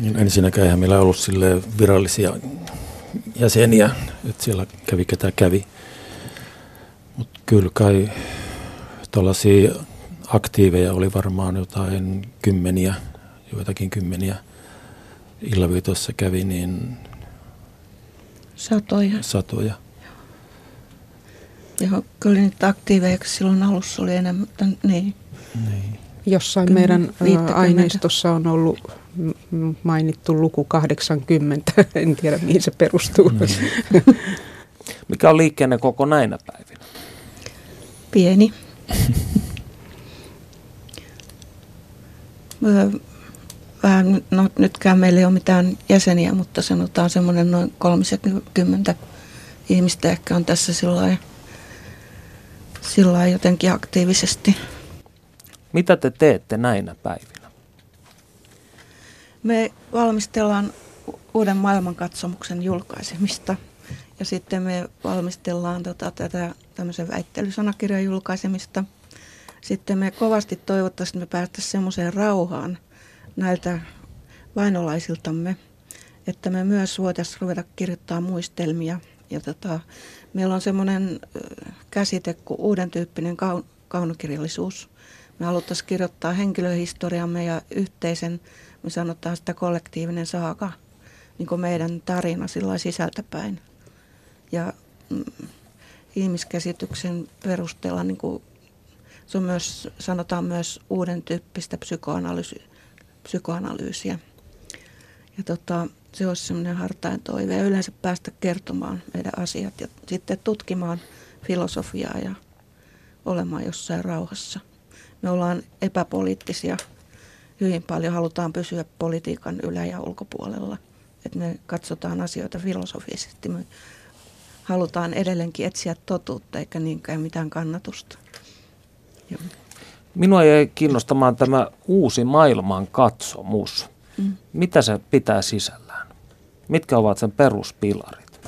Niin ensinnäkään eihän meillä ollut sille virallisia jäseniä, että siellä kävi ketä kävi. Mutta kyllä kai tuollaisia aktiiveja oli varmaan jotain kymmeniä, joitakin kymmeniä – Illaviitossa kävi, niin satoja. satoja. Joo, kyllä niitä aktiiveja silloin alussa oli enemmän. Niin. niin. Jossain Kymmen, meidän 50. aineistossa on ollut mainittu luku 80. [laughs] En tiedä, mihin se perustuu. No. [laughs] Mikä on liikkeenne koko näinä päivinä? Pieni. vähän, no nytkään meillä ei ole mitään jäseniä, mutta sanotaan semmoinen noin 30 ihmistä ehkä on tässä sillä sillä jotenkin aktiivisesti. Mitä te teette näinä päivinä? Me valmistellaan uuden maailmankatsomuksen julkaisemista ja sitten me valmistellaan tota, tätä tämmöisen väittelysanakirjan julkaisemista. Sitten me kovasti toivottavasti me päästäisiin semmoiseen rauhaan – näiltä vainolaisiltamme, että me myös voitaisiin ruveta kirjoittaa muistelmia. Ja tota, meillä on semmoinen käsite kuin uuden tyyppinen kaun- kaunokirjallisuus. Me haluttaisiin kirjoittaa henkilöhistoriamme ja yhteisen, me sanotaan sitä kollektiivinen saaka, niin kuin meidän tarina sillä sisältäpäin. Ja mm, ihmiskäsityksen perusteella niin kuin, se on myös, sanotaan myös uuden tyyppistä psykoanalyysiä psykoanalyysiä. Ja tota, se olisi semmoinen hartain toive ja yleensä päästä kertomaan meidän asiat ja sitten tutkimaan filosofiaa ja olemaan jossain rauhassa. Me ollaan epäpoliittisia. Hyvin paljon halutaan pysyä politiikan ylä- ja ulkopuolella. Että me katsotaan asioita filosofisesti. Halutaan edelleenkin etsiä totuutta eikä niinkään mitään kannatusta. Joo. Minua jäi kiinnostamaan tämä uusi maailman katsomus. Mm. Mitä se pitää sisällään? Mitkä ovat sen peruspilarit?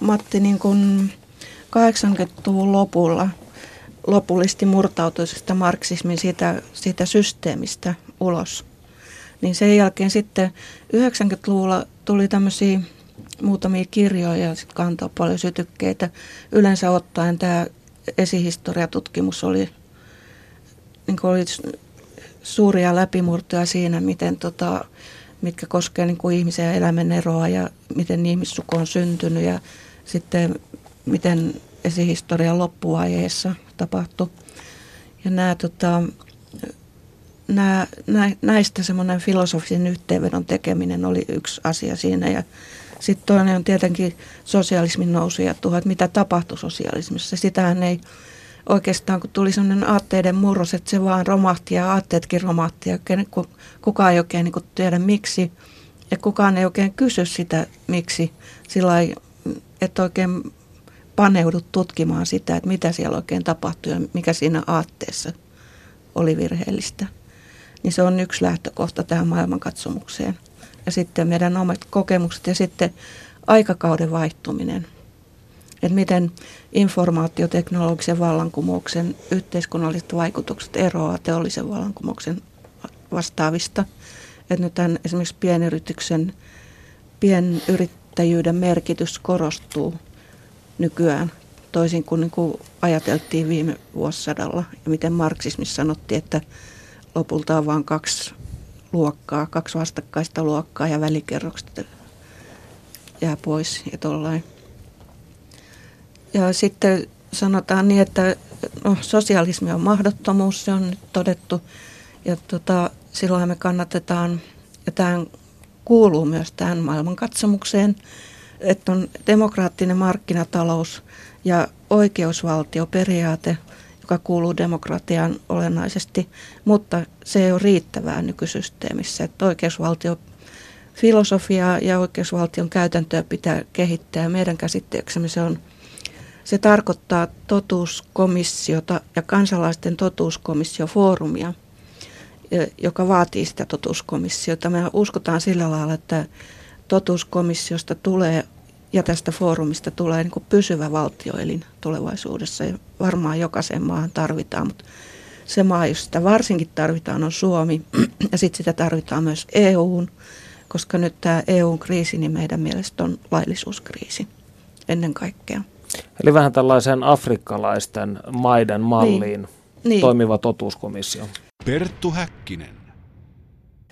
Matti, niin kun 80-luvun lopulla lopullisesti murtautui sitä marksismin siitä, siitä systeemistä ulos. Niin sen jälkeen sitten 90-luvulla tuli tämmöisiä muutamia kirjoja ja sitten kantoi paljon sytykkeitä. Yleensä ottaen tämä esihistoriatutkimus oli niin oli suuria läpimurtoja siinä, miten tota, mitkä koskee niin kuin ihmisen ja elämän eroa ja miten ihmissuku on syntynyt ja sitten miten esihistorian loppuvaiheessa tapahtui. Ja nämä, tota, nämä, näistä semmoinen filosofisen yhteenvedon tekeminen oli yksi asia siinä ja sitten toinen on tietenkin sosialismin nousu ja tuho, että mitä tapahtui sosialismissa. Sitähän ei oikeastaan, kun tuli sellainen aatteiden murros, että se vaan romahti ja aatteetkin romahti ja kukaan ei oikein niin tiedä miksi. Ja kukaan ei oikein kysy sitä miksi, sillä että oikein paneudut tutkimaan sitä, että mitä siellä oikein tapahtui ja mikä siinä aatteessa oli virheellistä. Niin se on yksi lähtökohta tähän maailmankatsomukseen. Ja sitten meidän omat kokemukset ja sitten aikakauden vaihtuminen – että miten informaatioteknologisen vallankumouksen yhteiskunnalliset vaikutukset eroavat teollisen vallankumouksen vastaavista. Että nyt tämän esimerkiksi pienyrityksen, pienyrittäjyyden merkitys korostuu nykyään toisin kuin, niin kuin ajateltiin viime vuosisadalla. Ja miten marksismissa sanottiin, että lopulta on vain kaksi luokkaa, kaksi vastakkaista luokkaa ja välikerrokset jää pois ja tollain. Ja sitten sanotaan niin, että no, sosialismi on mahdottomuus, se on nyt todettu. Ja tota, silloin me kannatetaan, ja tähän kuuluu myös tähän maailmankatsomukseen, että on demokraattinen markkinatalous ja oikeusvaltioperiaate, joka kuuluu demokratiaan olennaisesti, mutta se ei ole riittävää nykysysteemissä. Että oikeusvaltio filosofiaa ja oikeusvaltion käytäntöä pitää kehittää. Meidän käsitteeksemme se, on, se tarkoittaa totuuskomissiota ja kansalaisten totuuskomissiofoorumia, joka vaatii sitä totuuskomissiota. Me uskotaan sillä lailla, että totuuskomissiosta tulee ja tästä foorumista tulee niin pysyvä valtioelin tulevaisuudessa. Ja varmaan jokaisen maahan tarvitaan, mutta se maa, josta sitä varsinkin tarvitaan, on Suomi. [clears throat] Ja sitten sitä tarvitaan myös EUn, koska nyt tämä EU-kriisi niin meidän mielestä on laillisuuskriisi ennen kaikkea. Eli vähän tällaisen afrikkalaisten maiden malliin niin. niin. toimiva totuuskomissio. Perttu Häkkinen.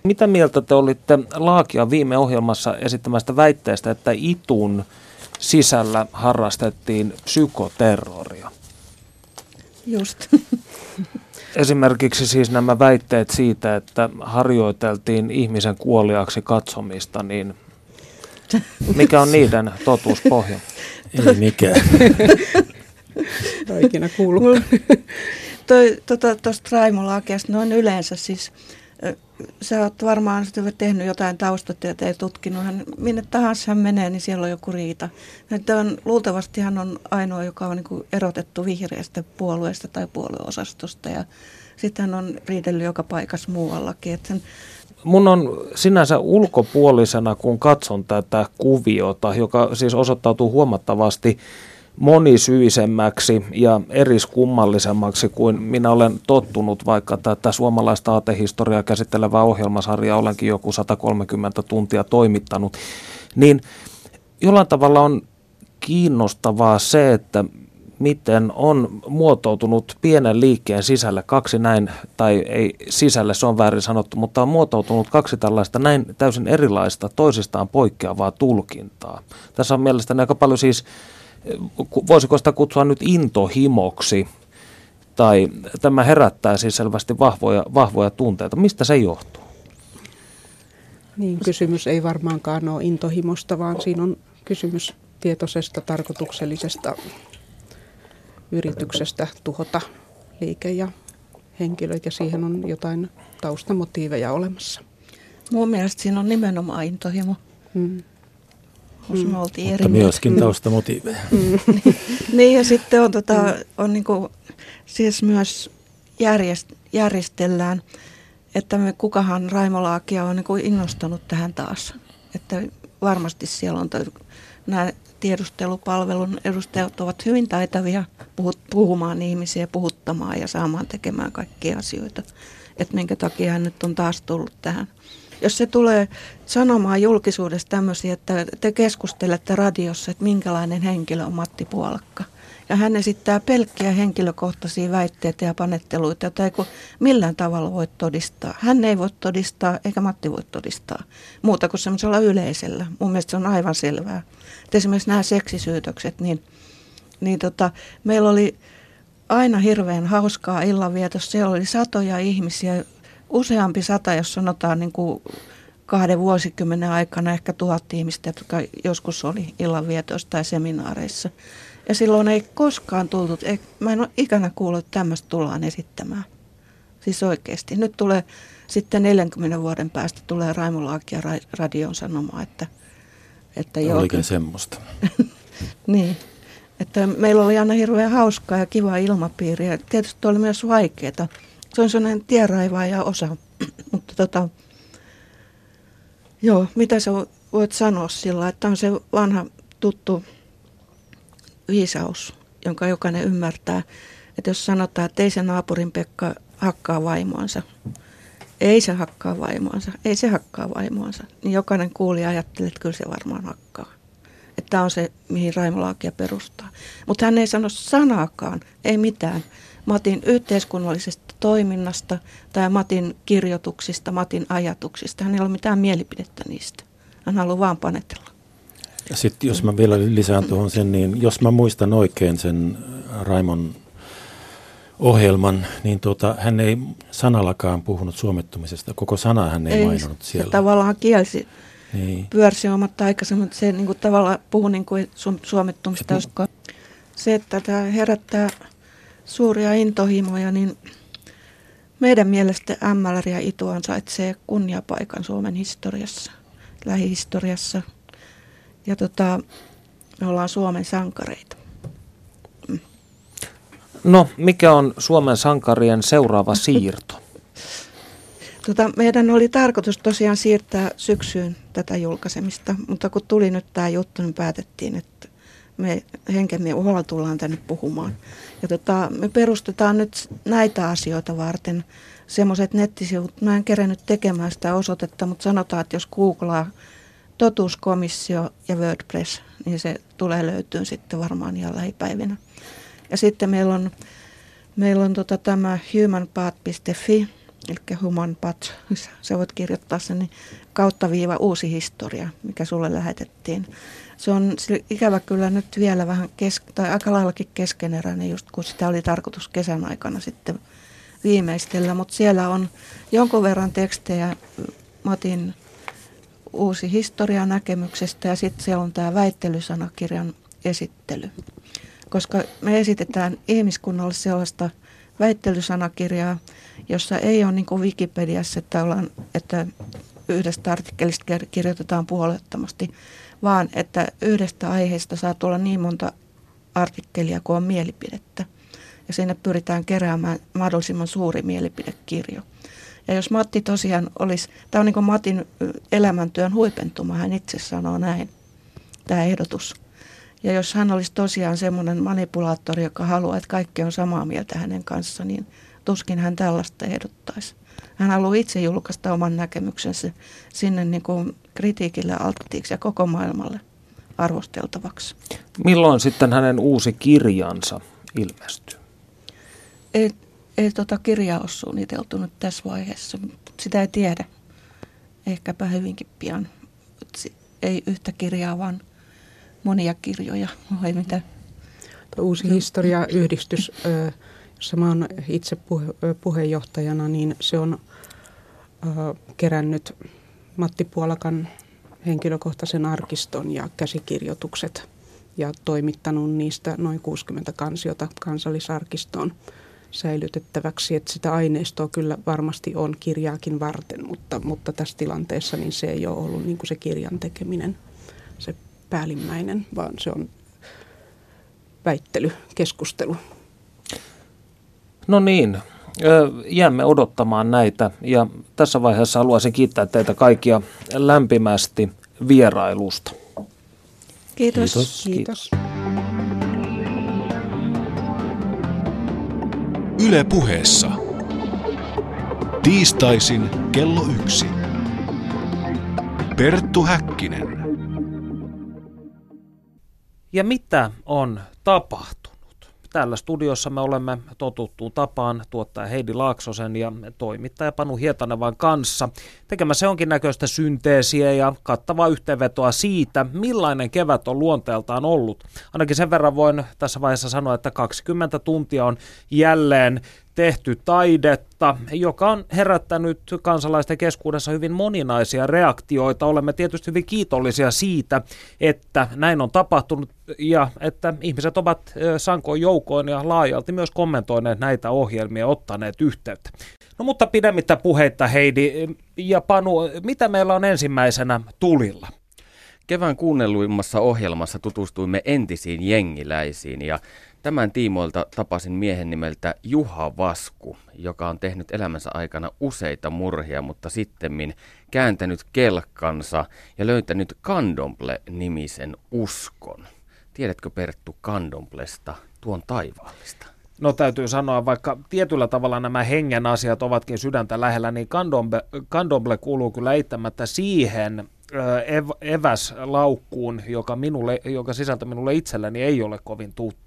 Mitä mieltä te olitte Laakia viime ohjelmassa esittämästä väitteestä, että ITUN sisällä harrastettiin psykoterroria? Just. [laughs] Esimerkiksi siis nämä väitteet siitä, että harjoiteltiin ihmisen kuoliaksi katsomista, niin mikä on niiden totuuspohja? [laughs] Ei mikään. [laughs] Tämä ikinä kuullut. Tuosta tota, Raimo Laakeasta noin yleensä siis sä oot varmaan tehnyt jotain taustatyötä ja tutkinut. Hän, minne tahansa hän menee, niin siellä on joku riita. On, luultavasti hän on ainoa, joka on niin erotettu vihreästä puolueesta tai puolueosastosta. Ja sitten hän on riidellyt joka paikassa muuallakin. Että sen, Mun on sinänsä ulkopuolisena, kun katson tätä kuviota, joka siis osoittautuu huomattavasti monisyisemmäksi ja eriskummallisemmaksi kuin minä olen tottunut, vaikka tätä suomalaista aatehistoriaa käsittelevää ohjelmasarjaa olenkin joku 130 tuntia toimittanut, niin jollain tavalla on kiinnostavaa se, että miten on muotoutunut pienen liikkeen sisällä kaksi näin, tai ei sisälle, se on väärin sanottu, mutta on muotoutunut kaksi tällaista näin täysin erilaista, toisistaan poikkeavaa tulkintaa. Tässä on mielestäni aika paljon siis voisiko sitä kutsua nyt intohimoksi, tai tämä herättää siis selvästi vahvoja, vahvoja tunteita. Mistä se johtuu? Niin, kysymys ei varmaankaan ole intohimosta, vaan siinä on kysymys tietoisesta, tarkoituksellisesta yrityksestä tuhota liike ja henkilöt, ja siihen on jotain taustamotiiveja olemassa. Mun mielestä siinä on nimenomaan intohimo. Hmm mm. me oltiin Mutta eri myöskin mm. taustamotiiveja. Mm. [laughs] niin ja sitten on, tota, on niinku, siis myös järjest, järjestellään, että me kukahan Raimo Laakia on niinku innostanut tähän taas. Että varmasti siellä on nämä tiedustelupalvelun edustajat ovat hyvin taitavia puhumaan ihmisiä, puhuttamaan ja saamaan tekemään kaikkia asioita. Että minkä takia hän nyt on taas tullut tähän jos se tulee sanomaan julkisuudessa tämmöisiä, että te keskustelette radiossa, että minkälainen henkilö on Matti Puolakka. Ja hän esittää pelkkiä henkilökohtaisia väitteitä ja panetteluita, joita ei millään tavalla voi todistaa. Hän ei voi todistaa, eikä Matti voi todistaa, muuta kuin semmoisella yleisellä. Mun mielestä se on aivan selvää. Et esimerkiksi nämä seksisyytökset, niin, niin tota, meillä oli aina hirveän hauskaa illanvietossa. Siellä oli satoja ihmisiä, useampi sata, jos sanotaan niin kuin kahden vuosikymmenen aikana ehkä tuhat ihmistä, jotka joskus oli illanvietoissa tai seminaareissa. Ja silloin ei koskaan tultu, ei, mä en ole ikänä kuullut, että tämmöistä tullaan esittämään. Siis oikeasti. Nyt tulee sitten 40 vuoden päästä tulee Raimo Laakia radion sanomaan, että, että joo. Olikin semmoista. [laughs] niin. Että meillä oli aina hirveän hauskaa ja kiva ilmapiiri ja tietysti oli myös vaikeaa se on sellainen tieraivaaja osa. [clears throat] Mutta tota, joo, mitä sä voit sanoa sillä, että on se vanha tuttu viisaus, jonka jokainen ymmärtää. Että jos sanotaan, että ei se naapurin Pekka hakkaa vaimoansa, ei se hakkaa vaimoansa, ei se hakkaa vaimoansa, niin jokainen kuulija ajattelee, että kyllä se varmaan hakkaa. Että tämä on se, mihin Raimo Laakia perustaa. Mutta hän ei sano sanaakaan, ei mitään. Matin yhteiskunnallisesta toiminnasta tai Matin kirjoituksista, Matin ajatuksista. Hän ei ole mitään mielipidettä niistä. Hän haluaa vaan panetella. Sitten jos mä vielä lisään tuohon sen, niin jos mä muistan oikein sen Raimon ohjelman, niin tuota, hän ei sanallakaan puhunut suomettumisesta. Koko sana hän ei, ei maininnut siellä. Se tavallaan kielsi, niin. pyörsi omat aikaisemmin, se niin kuin, tavallaan puhui niin kuin suomettumista. Et, se, että tämä herättää suuria intohimoja, niin meidän mielestä MLR ja ITU ansaitsee kunniapaikan Suomen historiassa, lähihistoriassa. Ja tota, me ollaan Suomen sankareita. No, mikä on Suomen sankarien seuraava [laughs] siirto? Tota, meidän oli tarkoitus tosiaan siirtää syksyyn tätä julkaisemista, mutta kun tuli nyt tämä juttu, niin päätettiin, että me henkemme uhalla tullaan tänne puhumaan. Ja tota, me perustetaan nyt näitä asioita varten semmoiset nettisivut. Mä en kerennyt tekemään sitä osoitetta, mutta sanotaan, että jos googlaa totuuskomissio ja WordPress, niin se tulee löytyyn sitten varmaan ihan lähipäivinä. Ja sitten meillä on, meillä on tota tämä humanpath.fi, eli humanpath, sä voit kirjoittaa sen, niin kautta viiva uusi historia, mikä sulle lähetettiin. Se on ikävä kyllä nyt vielä vähän, kes, tai aika laillakin keskeneräinen, just kun sitä oli tarkoitus kesän aikana sitten viimeistellä, mutta siellä on jonkun verran tekstejä Matin uusi historia näkemyksestä ja sitten siellä on tämä väittelysanakirjan esittely. Koska me esitetään ihmiskunnalle sellaista väittelysanakirjaa, jossa ei ole niin kuin Wikipediassa, että, ollaan, että yhdestä artikkelista kirjoitetaan puolettomasti, vaan että yhdestä aiheesta saa tulla niin monta artikkelia kuin on mielipidettä. Ja sinne pyritään keräämään mahdollisimman suuri mielipidekirjo. Ja jos Matti tosiaan olisi, tämä on niin kuin Matin elämäntyön huipentuma, hän itse sanoo näin, tämä ehdotus. Ja jos hän olisi tosiaan semmoinen manipulaattori, joka haluaa, että kaikki on samaa mieltä hänen kanssaan, niin tuskin hän tällaista ehdottaisi. Hän haluaa itse julkaista oman näkemyksensä sinne niin kuin kritiikille alttiiksi ja koko maailmalle arvosteltavaksi. Milloin sitten hänen uusi kirjansa ilmestyy? Ei, ei tota kirjaa ole suunniteltu nyt tässä vaiheessa. Sitä ei tiedä. Ehkäpä hyvinkin pian. Ei yhtä kirjaa, vaan monia kirjoja vai mitä? Uusi historiayhdistys, jossa mä oon itse puheenjohtajana, niin se on kerännyt Matti Puolakan henkilökohtaisen arkiston ja käsikirjoitukset ja toimittanut niistä noin 60 kansiota kansallisarkistoon säilytettäväksi. Että sitä aineistoa kyllä varmasti on kirjaakin varten, mutta, mutta tässä tilanteessa niin se ei ole ollut niin kuin se kirjan tekeminen se päällimmäinen, vaan se on väittely, keskustelu. No niin, jäämme odottamaan näitä ja tässä vaiheessa haluaisin kiittää teitä kaikkia lämpimästi vierailusta. Kiitos. Kiitos. Kiitos. Yle puheessa. Tiistaisin kello yksi. Perttu Häkkinen. Ja mitä on tapahtunut? Täällä studiossa me olemme totuttuun tapaan tuottaja Heidi Laaksosen ja toimittaja Panu Hietanevan kanssa tekemässä jonkinnäköistä synteesiä ja kattavaa yhteenvetoa siitä, millainen kevät on luonteeltaan ollut. Ainakin sen verran voin tässä vaiheessa sanoa, että 20 tuntia on jälleen tehty taidetta, joka on herättänyt kansalaisten keskuudessa hyvin moninaisia reaktioita. Olemme tietysti hyvin kiitollisia siitä, että näin on tapahtunut ja että ihmiset ovat sankoin joukoin ja laajalti myös kommentoineet näitä ohjelmia ottaneet yhteyttä. No mutta pidemmittä puheitta Heidi ja Panu, mitä meillä on ensimmäisenä tulilla? Kevään kuunnelluimmassa ohjelmassa tutustuimme entisiin jengiläisiin ja Tämän tiimoilta tapasin miehen nimeltä Juha Vasku, joka on tehnyt elämänsä aikana useita murhia, mutta sittemmin kääntänyt kelkkansa ja löytänyt Kandomble-nimisen uskon. Tiedätkö Perttu Kandomblesta tuon taivaallista? No täytyy sanoa, vaikka tietyllä tavalla nämä hengen asiat ovatkin sydäntä lähellä, niin Kandomble, Kandomble kuuluu kyllä eittämättä siihen ev, eväslaukkuun, joka, minulle, joka sisältö minulle itselleni ei ole kovin tuttu.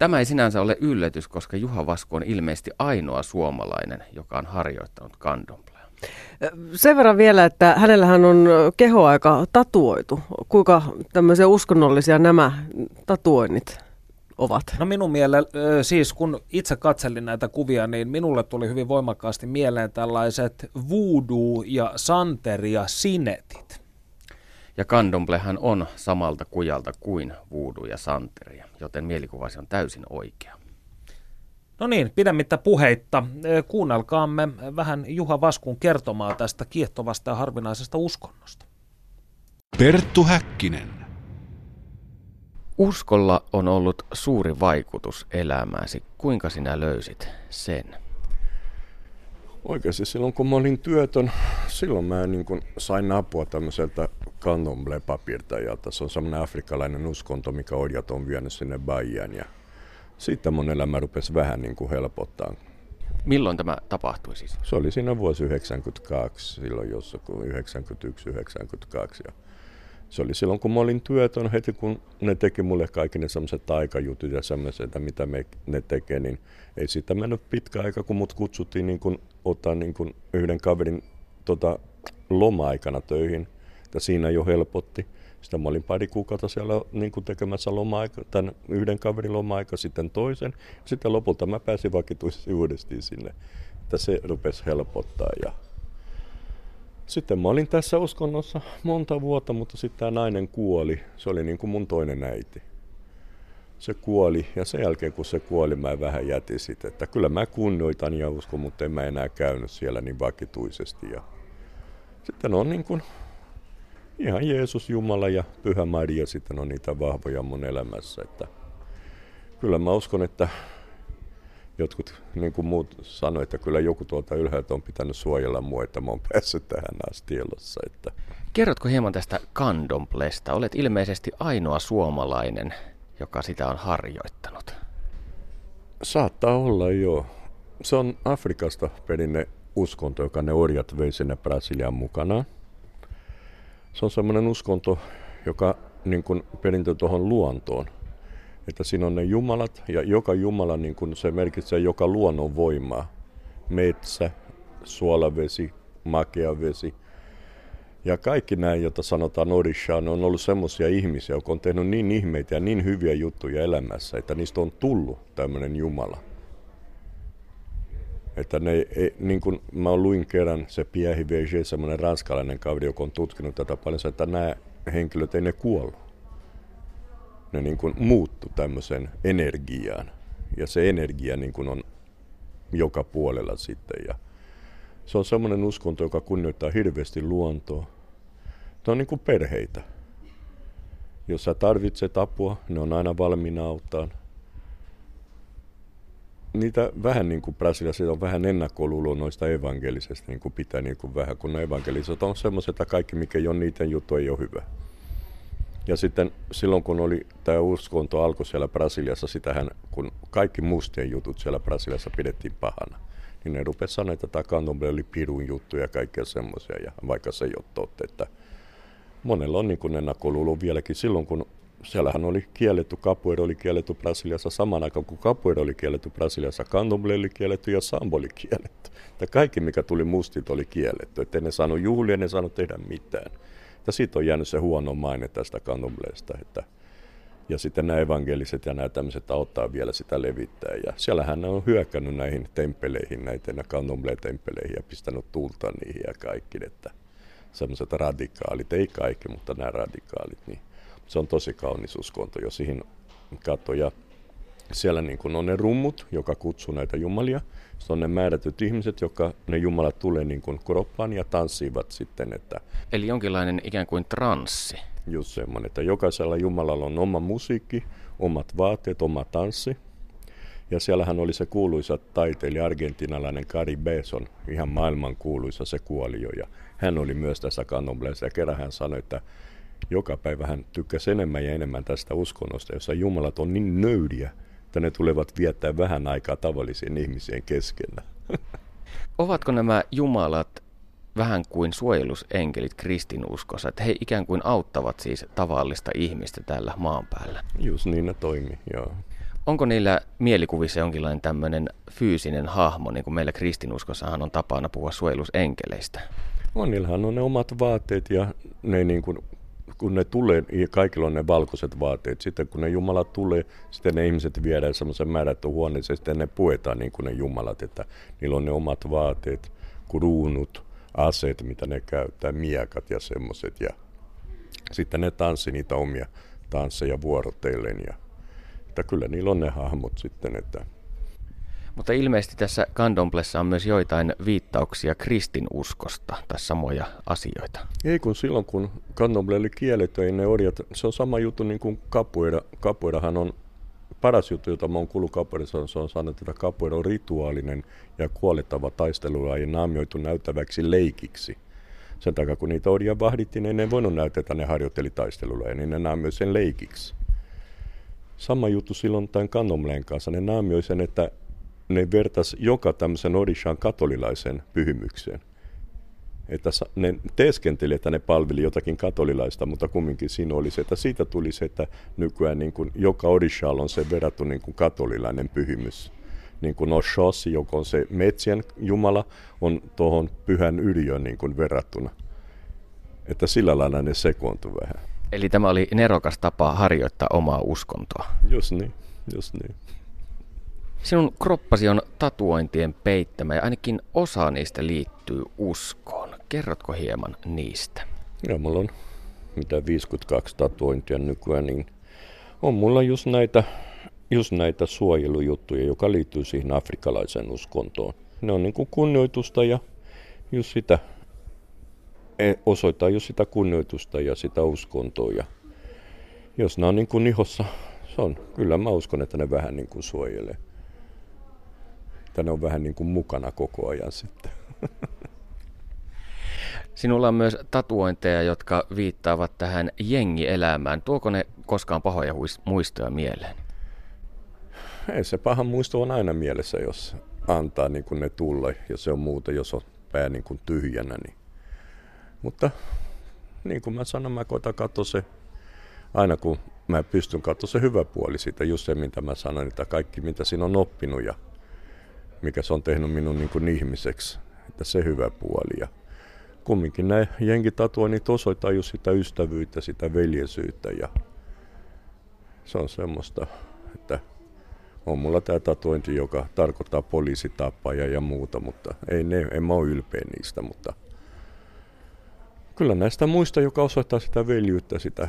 Tämä ei sinänsä ole yllätys, koska Juha Vasku on ilmeisesti ainoa suomalainen, joka on harjoittanut kandomblea. Sen verran vielä, että hänellähän on kehoaika tatuoitu. Kuinka tämmöisiä uskonnollisia nämä tatuoinnit ovat? No minun mielestä, siis kun itse katselin näitä kuvia, niin minulle tuli hyvin voimakkaasti mieleen tällaiset voodoo ja santeria sinetit. Ja kandomplehan on samalta kujalta kuin voodoo ja santeria, joten mielikuvasi on täysin oikea. No niin, pidemmittä puheitta. Kuunnelkaamme vähän Juha Vaskun kertomaa tästä kiehtovasta ja harvinaisesta uskonnosta. Perttu Häkkinen. Uskolla on ollut suuri vaikutus elämääsi. Kuinka sinä löysit sen? Oikeasti silloin kun mä olin työtön, silloin mä niin kun sain apua tämmöiseltä candomblé-papirtajalta. Se on semmoinen afrikkalainen uskonto, mikä orjat on vienyt sinne Bahiaan. Ja sitten mun elämä rupesi vähän niin kuin helpottaa. Milloin tämä tapahtui siis? Se oli siinä vuosi 92, silloin jossakin 91-92. Ja se oli silloin, kun mä olin työtön, heti kun ne teki mulle kaikki ne semmoiset taikajutut ja semmoiset, mitä me, ne tekee, niin ei siitä mennyt pitkä aika, kun mut kutsuttiin niin kun, ottaa niin kun yhden kaverin tota, loma-aikana töihin. Ja siinä jo helpotti. Sitten mä olin pari kuukautta siellä niin kuin tekemässä loma tämän yhden kaverin loma-aika, sitten toisen. Sitten lopulta mä pääsin vakituisesti uudestaan sinne, että se rupesi helpottaa. Ja sitten mä olin tässä uskonnossa monta vuotta, mutta sitten tämä nainen kuoli. Se oli niin kuin mun toinen äiti. Se kuoli ja sen jälkeen kun se kuoli, mä vähän jätin sitä, että kyllä mä kunnioitan ja uskon, mutta en mä enää käynyt siellä niin vakituisesti. Ja sitten on niin kuin ihan Jeesus, Jumala ja Pyhä Maria sitten on niitä vahvoja mun elämässä. Että kyllä mä uskon, että jotkut, niin kuin muut sanoivat, että kyllä joku tuolta ylhäältä on pitänyt suojella mua, että mä oon päässyt tähän asti elossa. Että. Kerrotko hieman tästä kandomplesta? Olet ilmeisesti ainoa suomalainen, joka sitä on harjoittanut. Saattaa olla, joo. Se on Afrikasta perinne uskonto, joka ne orjat vei sinne Brasilian mukana. Se on semmoinen uskonto, joka niin kuin perintö tuohon luontoon. Että siinä on ne jumalat ja joka jumala niin kuin se merkitsee joka luonnon voimaa. Metsä, suolavesi, makea vesi. Ja kaikki nämä, joita sanotaan Orishaan, on ollut semmoisia ihmisiä, jotka on tehnyt niin ihmeitä ja niin hyviä juttuja elämässä, että niistä on tullut tämmöinen Jumala. Että ne, ei, niin kuin mä luin kerran, se Pierre Verger, semmoinen ranskalainen kaveri, joka on tutkinut tätä paljon, että nämä henkilöt ei ne kuollut. Ne niin kuin muuttu tämmöiseen energiaan. Ja se energia niin kuin on joka puolella sitten. Ja se on semmoinen uskonto, joka kunnioittaa hirveästi luontoa. Ne on niin kuin perheitä. Jos sä tarvitset apua, ne on aina valmiina auttaa niitä vähän niin kuin Brasiliassa on vähän ennakkoluuloa noista evankelisesta, niin kuin pitää niin kuin vähän, kun evankeliset on semmoiset, että kaikki mikä ei ole niiden juttu ei ole hyvä. Ja sitten silloin kun oli tämä uskonto alkoi siellä Brasiliassa, sitähän kun kaikki mustien jutut siellä Brasiliassa pidettiin pahana, niin ne rupesivat sanoa, että tämä kantombe oli pirun juttu ja kaikkea semmoisia, ja vaikka se ei ole totta, että monella on niin ennakkoluulo vieläkin silloin, kun siellähän oli kielletty, capoeira oli kielletty Brasiliassa saman aikaan, kun capoeira oli kielletty Brasiliassa, candomblé oli kielletty ja sambo oli kielletty. Että kaikki, mikä tuli mustit, oli kielletty. Että ne saanut juhlia, ne saanut tehdä mitään. Ja siitä on jäänyt se huono maine tästä candomblésta, että ja sitten nämä evankeliset ja nämä tämmöiset auttaa vielä sitä levittää. Ja siellähän ne on hyökännyt näihin temppeleihin, näitä candomblé-temppeleihin ja pistänyt tulta niihin ja kaikki. Että semmoiset radikaalit, ei kaikki, mutta nämä radikaalit, niin se on tosi kaunis uskonto, jos siihen katsoo. Ja siellä niin kuin on ne rummut, joka kutsuu näitä jumalia. Se on ne määrätyt ihmiset, jotka ne jumalat tulee niin kuin kroppaan ja tanssivat sitten. Että Eli jonkinlainen ikään kuin transsi. Just semmoinen, että jokaisella jumalalla on oma musiikki, omat vaatteet, oma tanssi. Ja siellähän oli se kuuluisa taiteilija, argentinalainen Cari Beson, ihan maailman kuuluisa, se kuoli jo. Ja hän oli myös tässä kandomblessa ja kerran hän sanoi, että joka päivä hän tykkäsi enemmän ja enemmän tästä uskonnosta, jossa jumalat on niin nöydiä, että ne tulevat viettää vähän aikaa tavallisien ihmisien keskenä. [laughs] Ovatko nämä jumalat vähän kuin suojelusenkelit kristinuskossa, että he ikään kuin auttavat siis tavallista ihmistä tällä maan päällä? Just niin ne toimii, joo. Onko niillä mielikuvissa jonkinlainen tämmöinen fyysinen hahmo, niin kuin meillä kristinuskossahan on tapana puhua suojelusenkeleistä? On, niillähän on ne omat vaatteet ja ne niin kuin, kun ne tulee, kaikilla on ne valkoiset vaatteet. Sitten kun ne jumalat tulee, sitten ne ihmiset viedään semmoisen määrätty huoneeseen, sitten ne puetaan niin kuin ne jumalat, että niillä on ne omat vaatteet, kruunut, aseet, mitä ne käyttää, miekat ja semmoiset. Ja sitten ne tanssi niitä omia tansseja vuorotellen. Ja, että kyllä niillä on ne hahmot sitten, että mutta ilmeisesti tässä kandomplessa on myös joitain viittauksia kristinuskosta tai samoja asioita. Ei kun silloin, kun kandomple oli kielletty, ne orjat, se on sama juttu niin kuin kapuera. Kapuerahan on paras juttu, jota mä oon kuullut kapuerassa, se on sanottu, että kapuera on rituaalinen ja kuolettava taistelulaji naamioitu näyttäväksi leikiksi. Sen takia, kun niitä orjia vahdittiin, niin ne ei voinut näyttää, että ne harjoitteli taistelulaji, niin ne naamioi sen leikiksi. Sama juttu silloin tämän kandomleen kanssa. Ne naamioi sen, että ne vertas joka tämmöisen Odishan katolilaisen pyhimykseen. Että ne teeskenteli, että ne palveli jotakin katolilaista, mutta kumminkin siinä oli se, että siitä tuli se, että nykyään niin kuin joka Odishalla on se verrattu niin kuin katolilainen pyhimys. Niin kuin Oshos, joka on se metsien jumala, on tuohon pyhän yliön niin kuin verrattuna. Että sillä lailla ne sekoontu vähän. Eli tämä oli nerokas tapa harjoittaa omaa uskontoa. Just niin, just niin. Sinun kroppasi on tatuointien peittämä ja ainakin osa niistä liittyy uskoon. Kerrotko hieman niistä? Joo, mulla on mitä 52 tatuointia nykyään, niin on mulla just näitä, just näitä suojelujuttuja, joka liittyy siihen afrikkalaiseen uskontoon. Ne on niin kuin kunnioitusta ja just sitä, e, osoittaa just sitä kunnioitusta ja sitä uskontoa. Ja jos ne on niin kuin ihossa, se on, kyllä mä uskon, että ne vähän niin kuin suojelee että ne on vähän niin kuin mukana koko ajan sitten. [laughs] Sinulla on myös tatuointeja, jotka viittaavat tähän jengielämään. Tuoko ne koskaan pahoja muistoja mieleen? Ei se pahan muisto on aina mielessä, jos antaa niin kuin ne tulla ja se on muuta, jos on pää niin kuin tyhjänä. Niin. Mutta niin kuin mä sanon, mä koitan katsoa se aina kun mä pystyn katsoa se hyvä puoli siitä, just se mitä mä sanoin, että kaikki mitä siinä on oppinut ja mikä se on tehnyt minun niin kuin ihmiseksi, että se hyvä puoli. Ja kumminkin nämä jenkitatuoinnit osoittaa just sitä ystävyyttä, sitä veljesyyttä ja se on semmoista, että on mulla tämä tatuointi, joka tarkoittaa poliisitappaja ja muuta, mutta ei ne, en mä ole ylpeä niistä, mutta kyllä näistä muista, joka osoittaa sitä veljyyttä, sitä,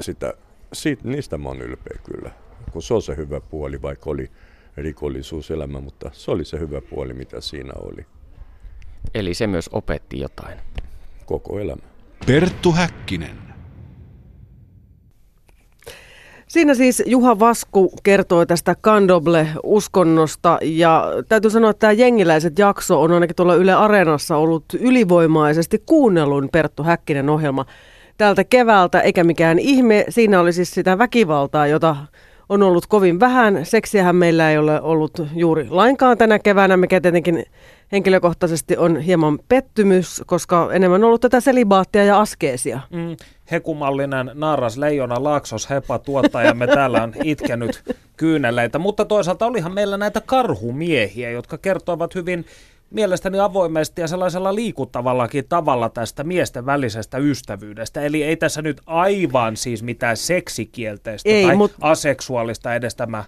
sitä, siitä, niistä mä oon ylpeä kyllä, kun se on se hyvä puoli, vaikka oli rikollisuuselämä, mutta se oli se hyvä puoli, mitä siinä oli. Eli se myös opetti jotain. Koko elämä. Perttu Häkkinen. Siinä siis Juha Vasku kertoi tästä Kandoble-uskonnosta ja täytyy sanoa, että tämä Jengiläiset jakso on ainakin tuolla Yle Areenassa ollut ylivoimaisesti kuunnellun Perttu Häkkinen ohjelma tältä keväältä, eikä mikään ihme. Siinä oli siis sitä väkivaltaa, jota on ollut kovin vähän. Seksiähän meillä ei ole ollut juuri lainkaan tänä keväänä, mikä tietenkin henkilökohtaisesti on hieman pettymys, koska enemmän on ollut tätä selibaattia ja askeesia. Mm, hekumallinen naaras leijona Laaksos Hepa tuottajamme täällä on itkenyt kyyneleitä, mutta toisaalta olihan meillä näitä karhumiehiä, jotka kertoivat hyvin mielestäni avoimesti ja sellaisella liikuttavallakin tavalla tästä miesten välisestä ystävyydestä. Eli ei tässä nyt aivan siis mitään seksikielteistä ei, tai mut... aseksuaalista edes tämä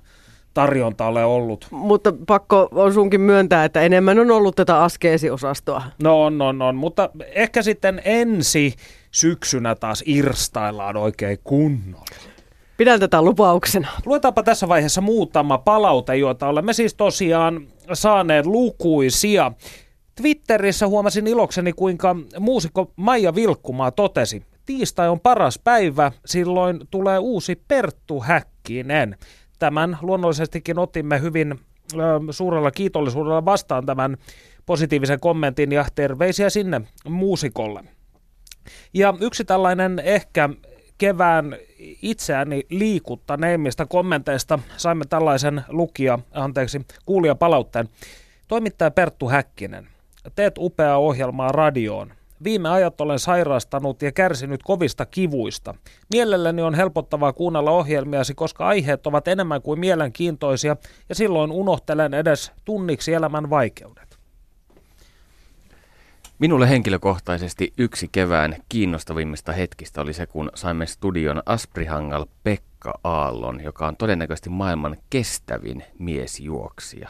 tarjonta ole ollut. Mutta pakko on sunkin myöntää, että enemmän on ollut tätä askeesiosastoa. No on, on, on. Mutta ehkä sitten ensi syksynä taas irstaillaan oikein kunnolla. Pidän tätä lupauksena. Luetaanpa tässä vaiheessa muutama palaute, joita olemme siis tosiaan saaneet lukuisia. Twitterissä huomasin ilokseni, kuinka muusikko Maija Vilkkumaa totesi, tiistai on paras päivä, silloin tulee uusi Perttu Häkkinen. Tämän luonnollisestikin otimme hyvin ö, suurella kiitollisuudella vastaan tämän positiivisen kommentin ja terveisiä sinne muusikolle. Ja yksi tällainen ehkä kevään itseäni liikuttaneimmista kommenteista saimme tällaisen lukija, anteeksi, kuulija palautteen. Toimittaja Perttu Häkkinen, teet upeaa ohjelmaa radioon. Viime ajat olen sairastanut ja kärsinyt kovista kivuista. Mielelläni on helpottavaa kuunnella ohjelmiasi, koska aiheet ovat enemmän kuin mielenkiintoisia ja silloin unohtelen edes tunniksi elämän vaikeudet. Minulle henkilökohtaisesti yksi kevään kiinnostavimmista hetkistä oli se, kun saimme studion Asprihangal Pekka Aallon, joka on todennäköisesti maailman kestävin miesjuoksija.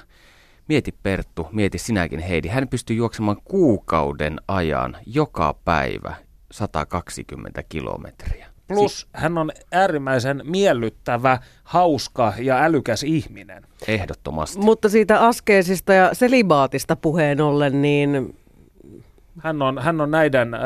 Mieti Perttu, mieti sinäkin Heidi. Hän pystyy juoksemaan kuukauden ajan joka päivä 120 kilometriä. Plus hän on äärimmäisen miellyttävä, hauska ja älykäs ihminen. Ehdottomasti. Mutta siitä askeesista ja selibaatista puheen ollen, niin hän on, hän on näiden, äh,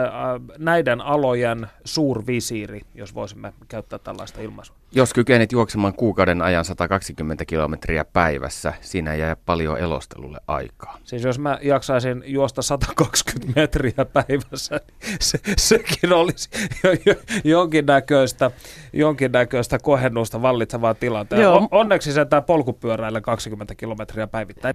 näiden alojen suurvisiiri, jos voisimme käyttää tällaista ilmaisua. Jos kykenet juoksemaan kuukauden ajan 120 kilometriä päivässä, siinä jää paljon elostelulle aikaa. Siis jos mä jaksaisin juosta 120 metriä päivässä, niin se, sekin olisi jo, jo, jonkinnäköistä, jonkinnäköistä kohennusta vallitsevaa tilanteen. On, onneksi se tämä polkupyöräillä 20 kilometriä päivittäin.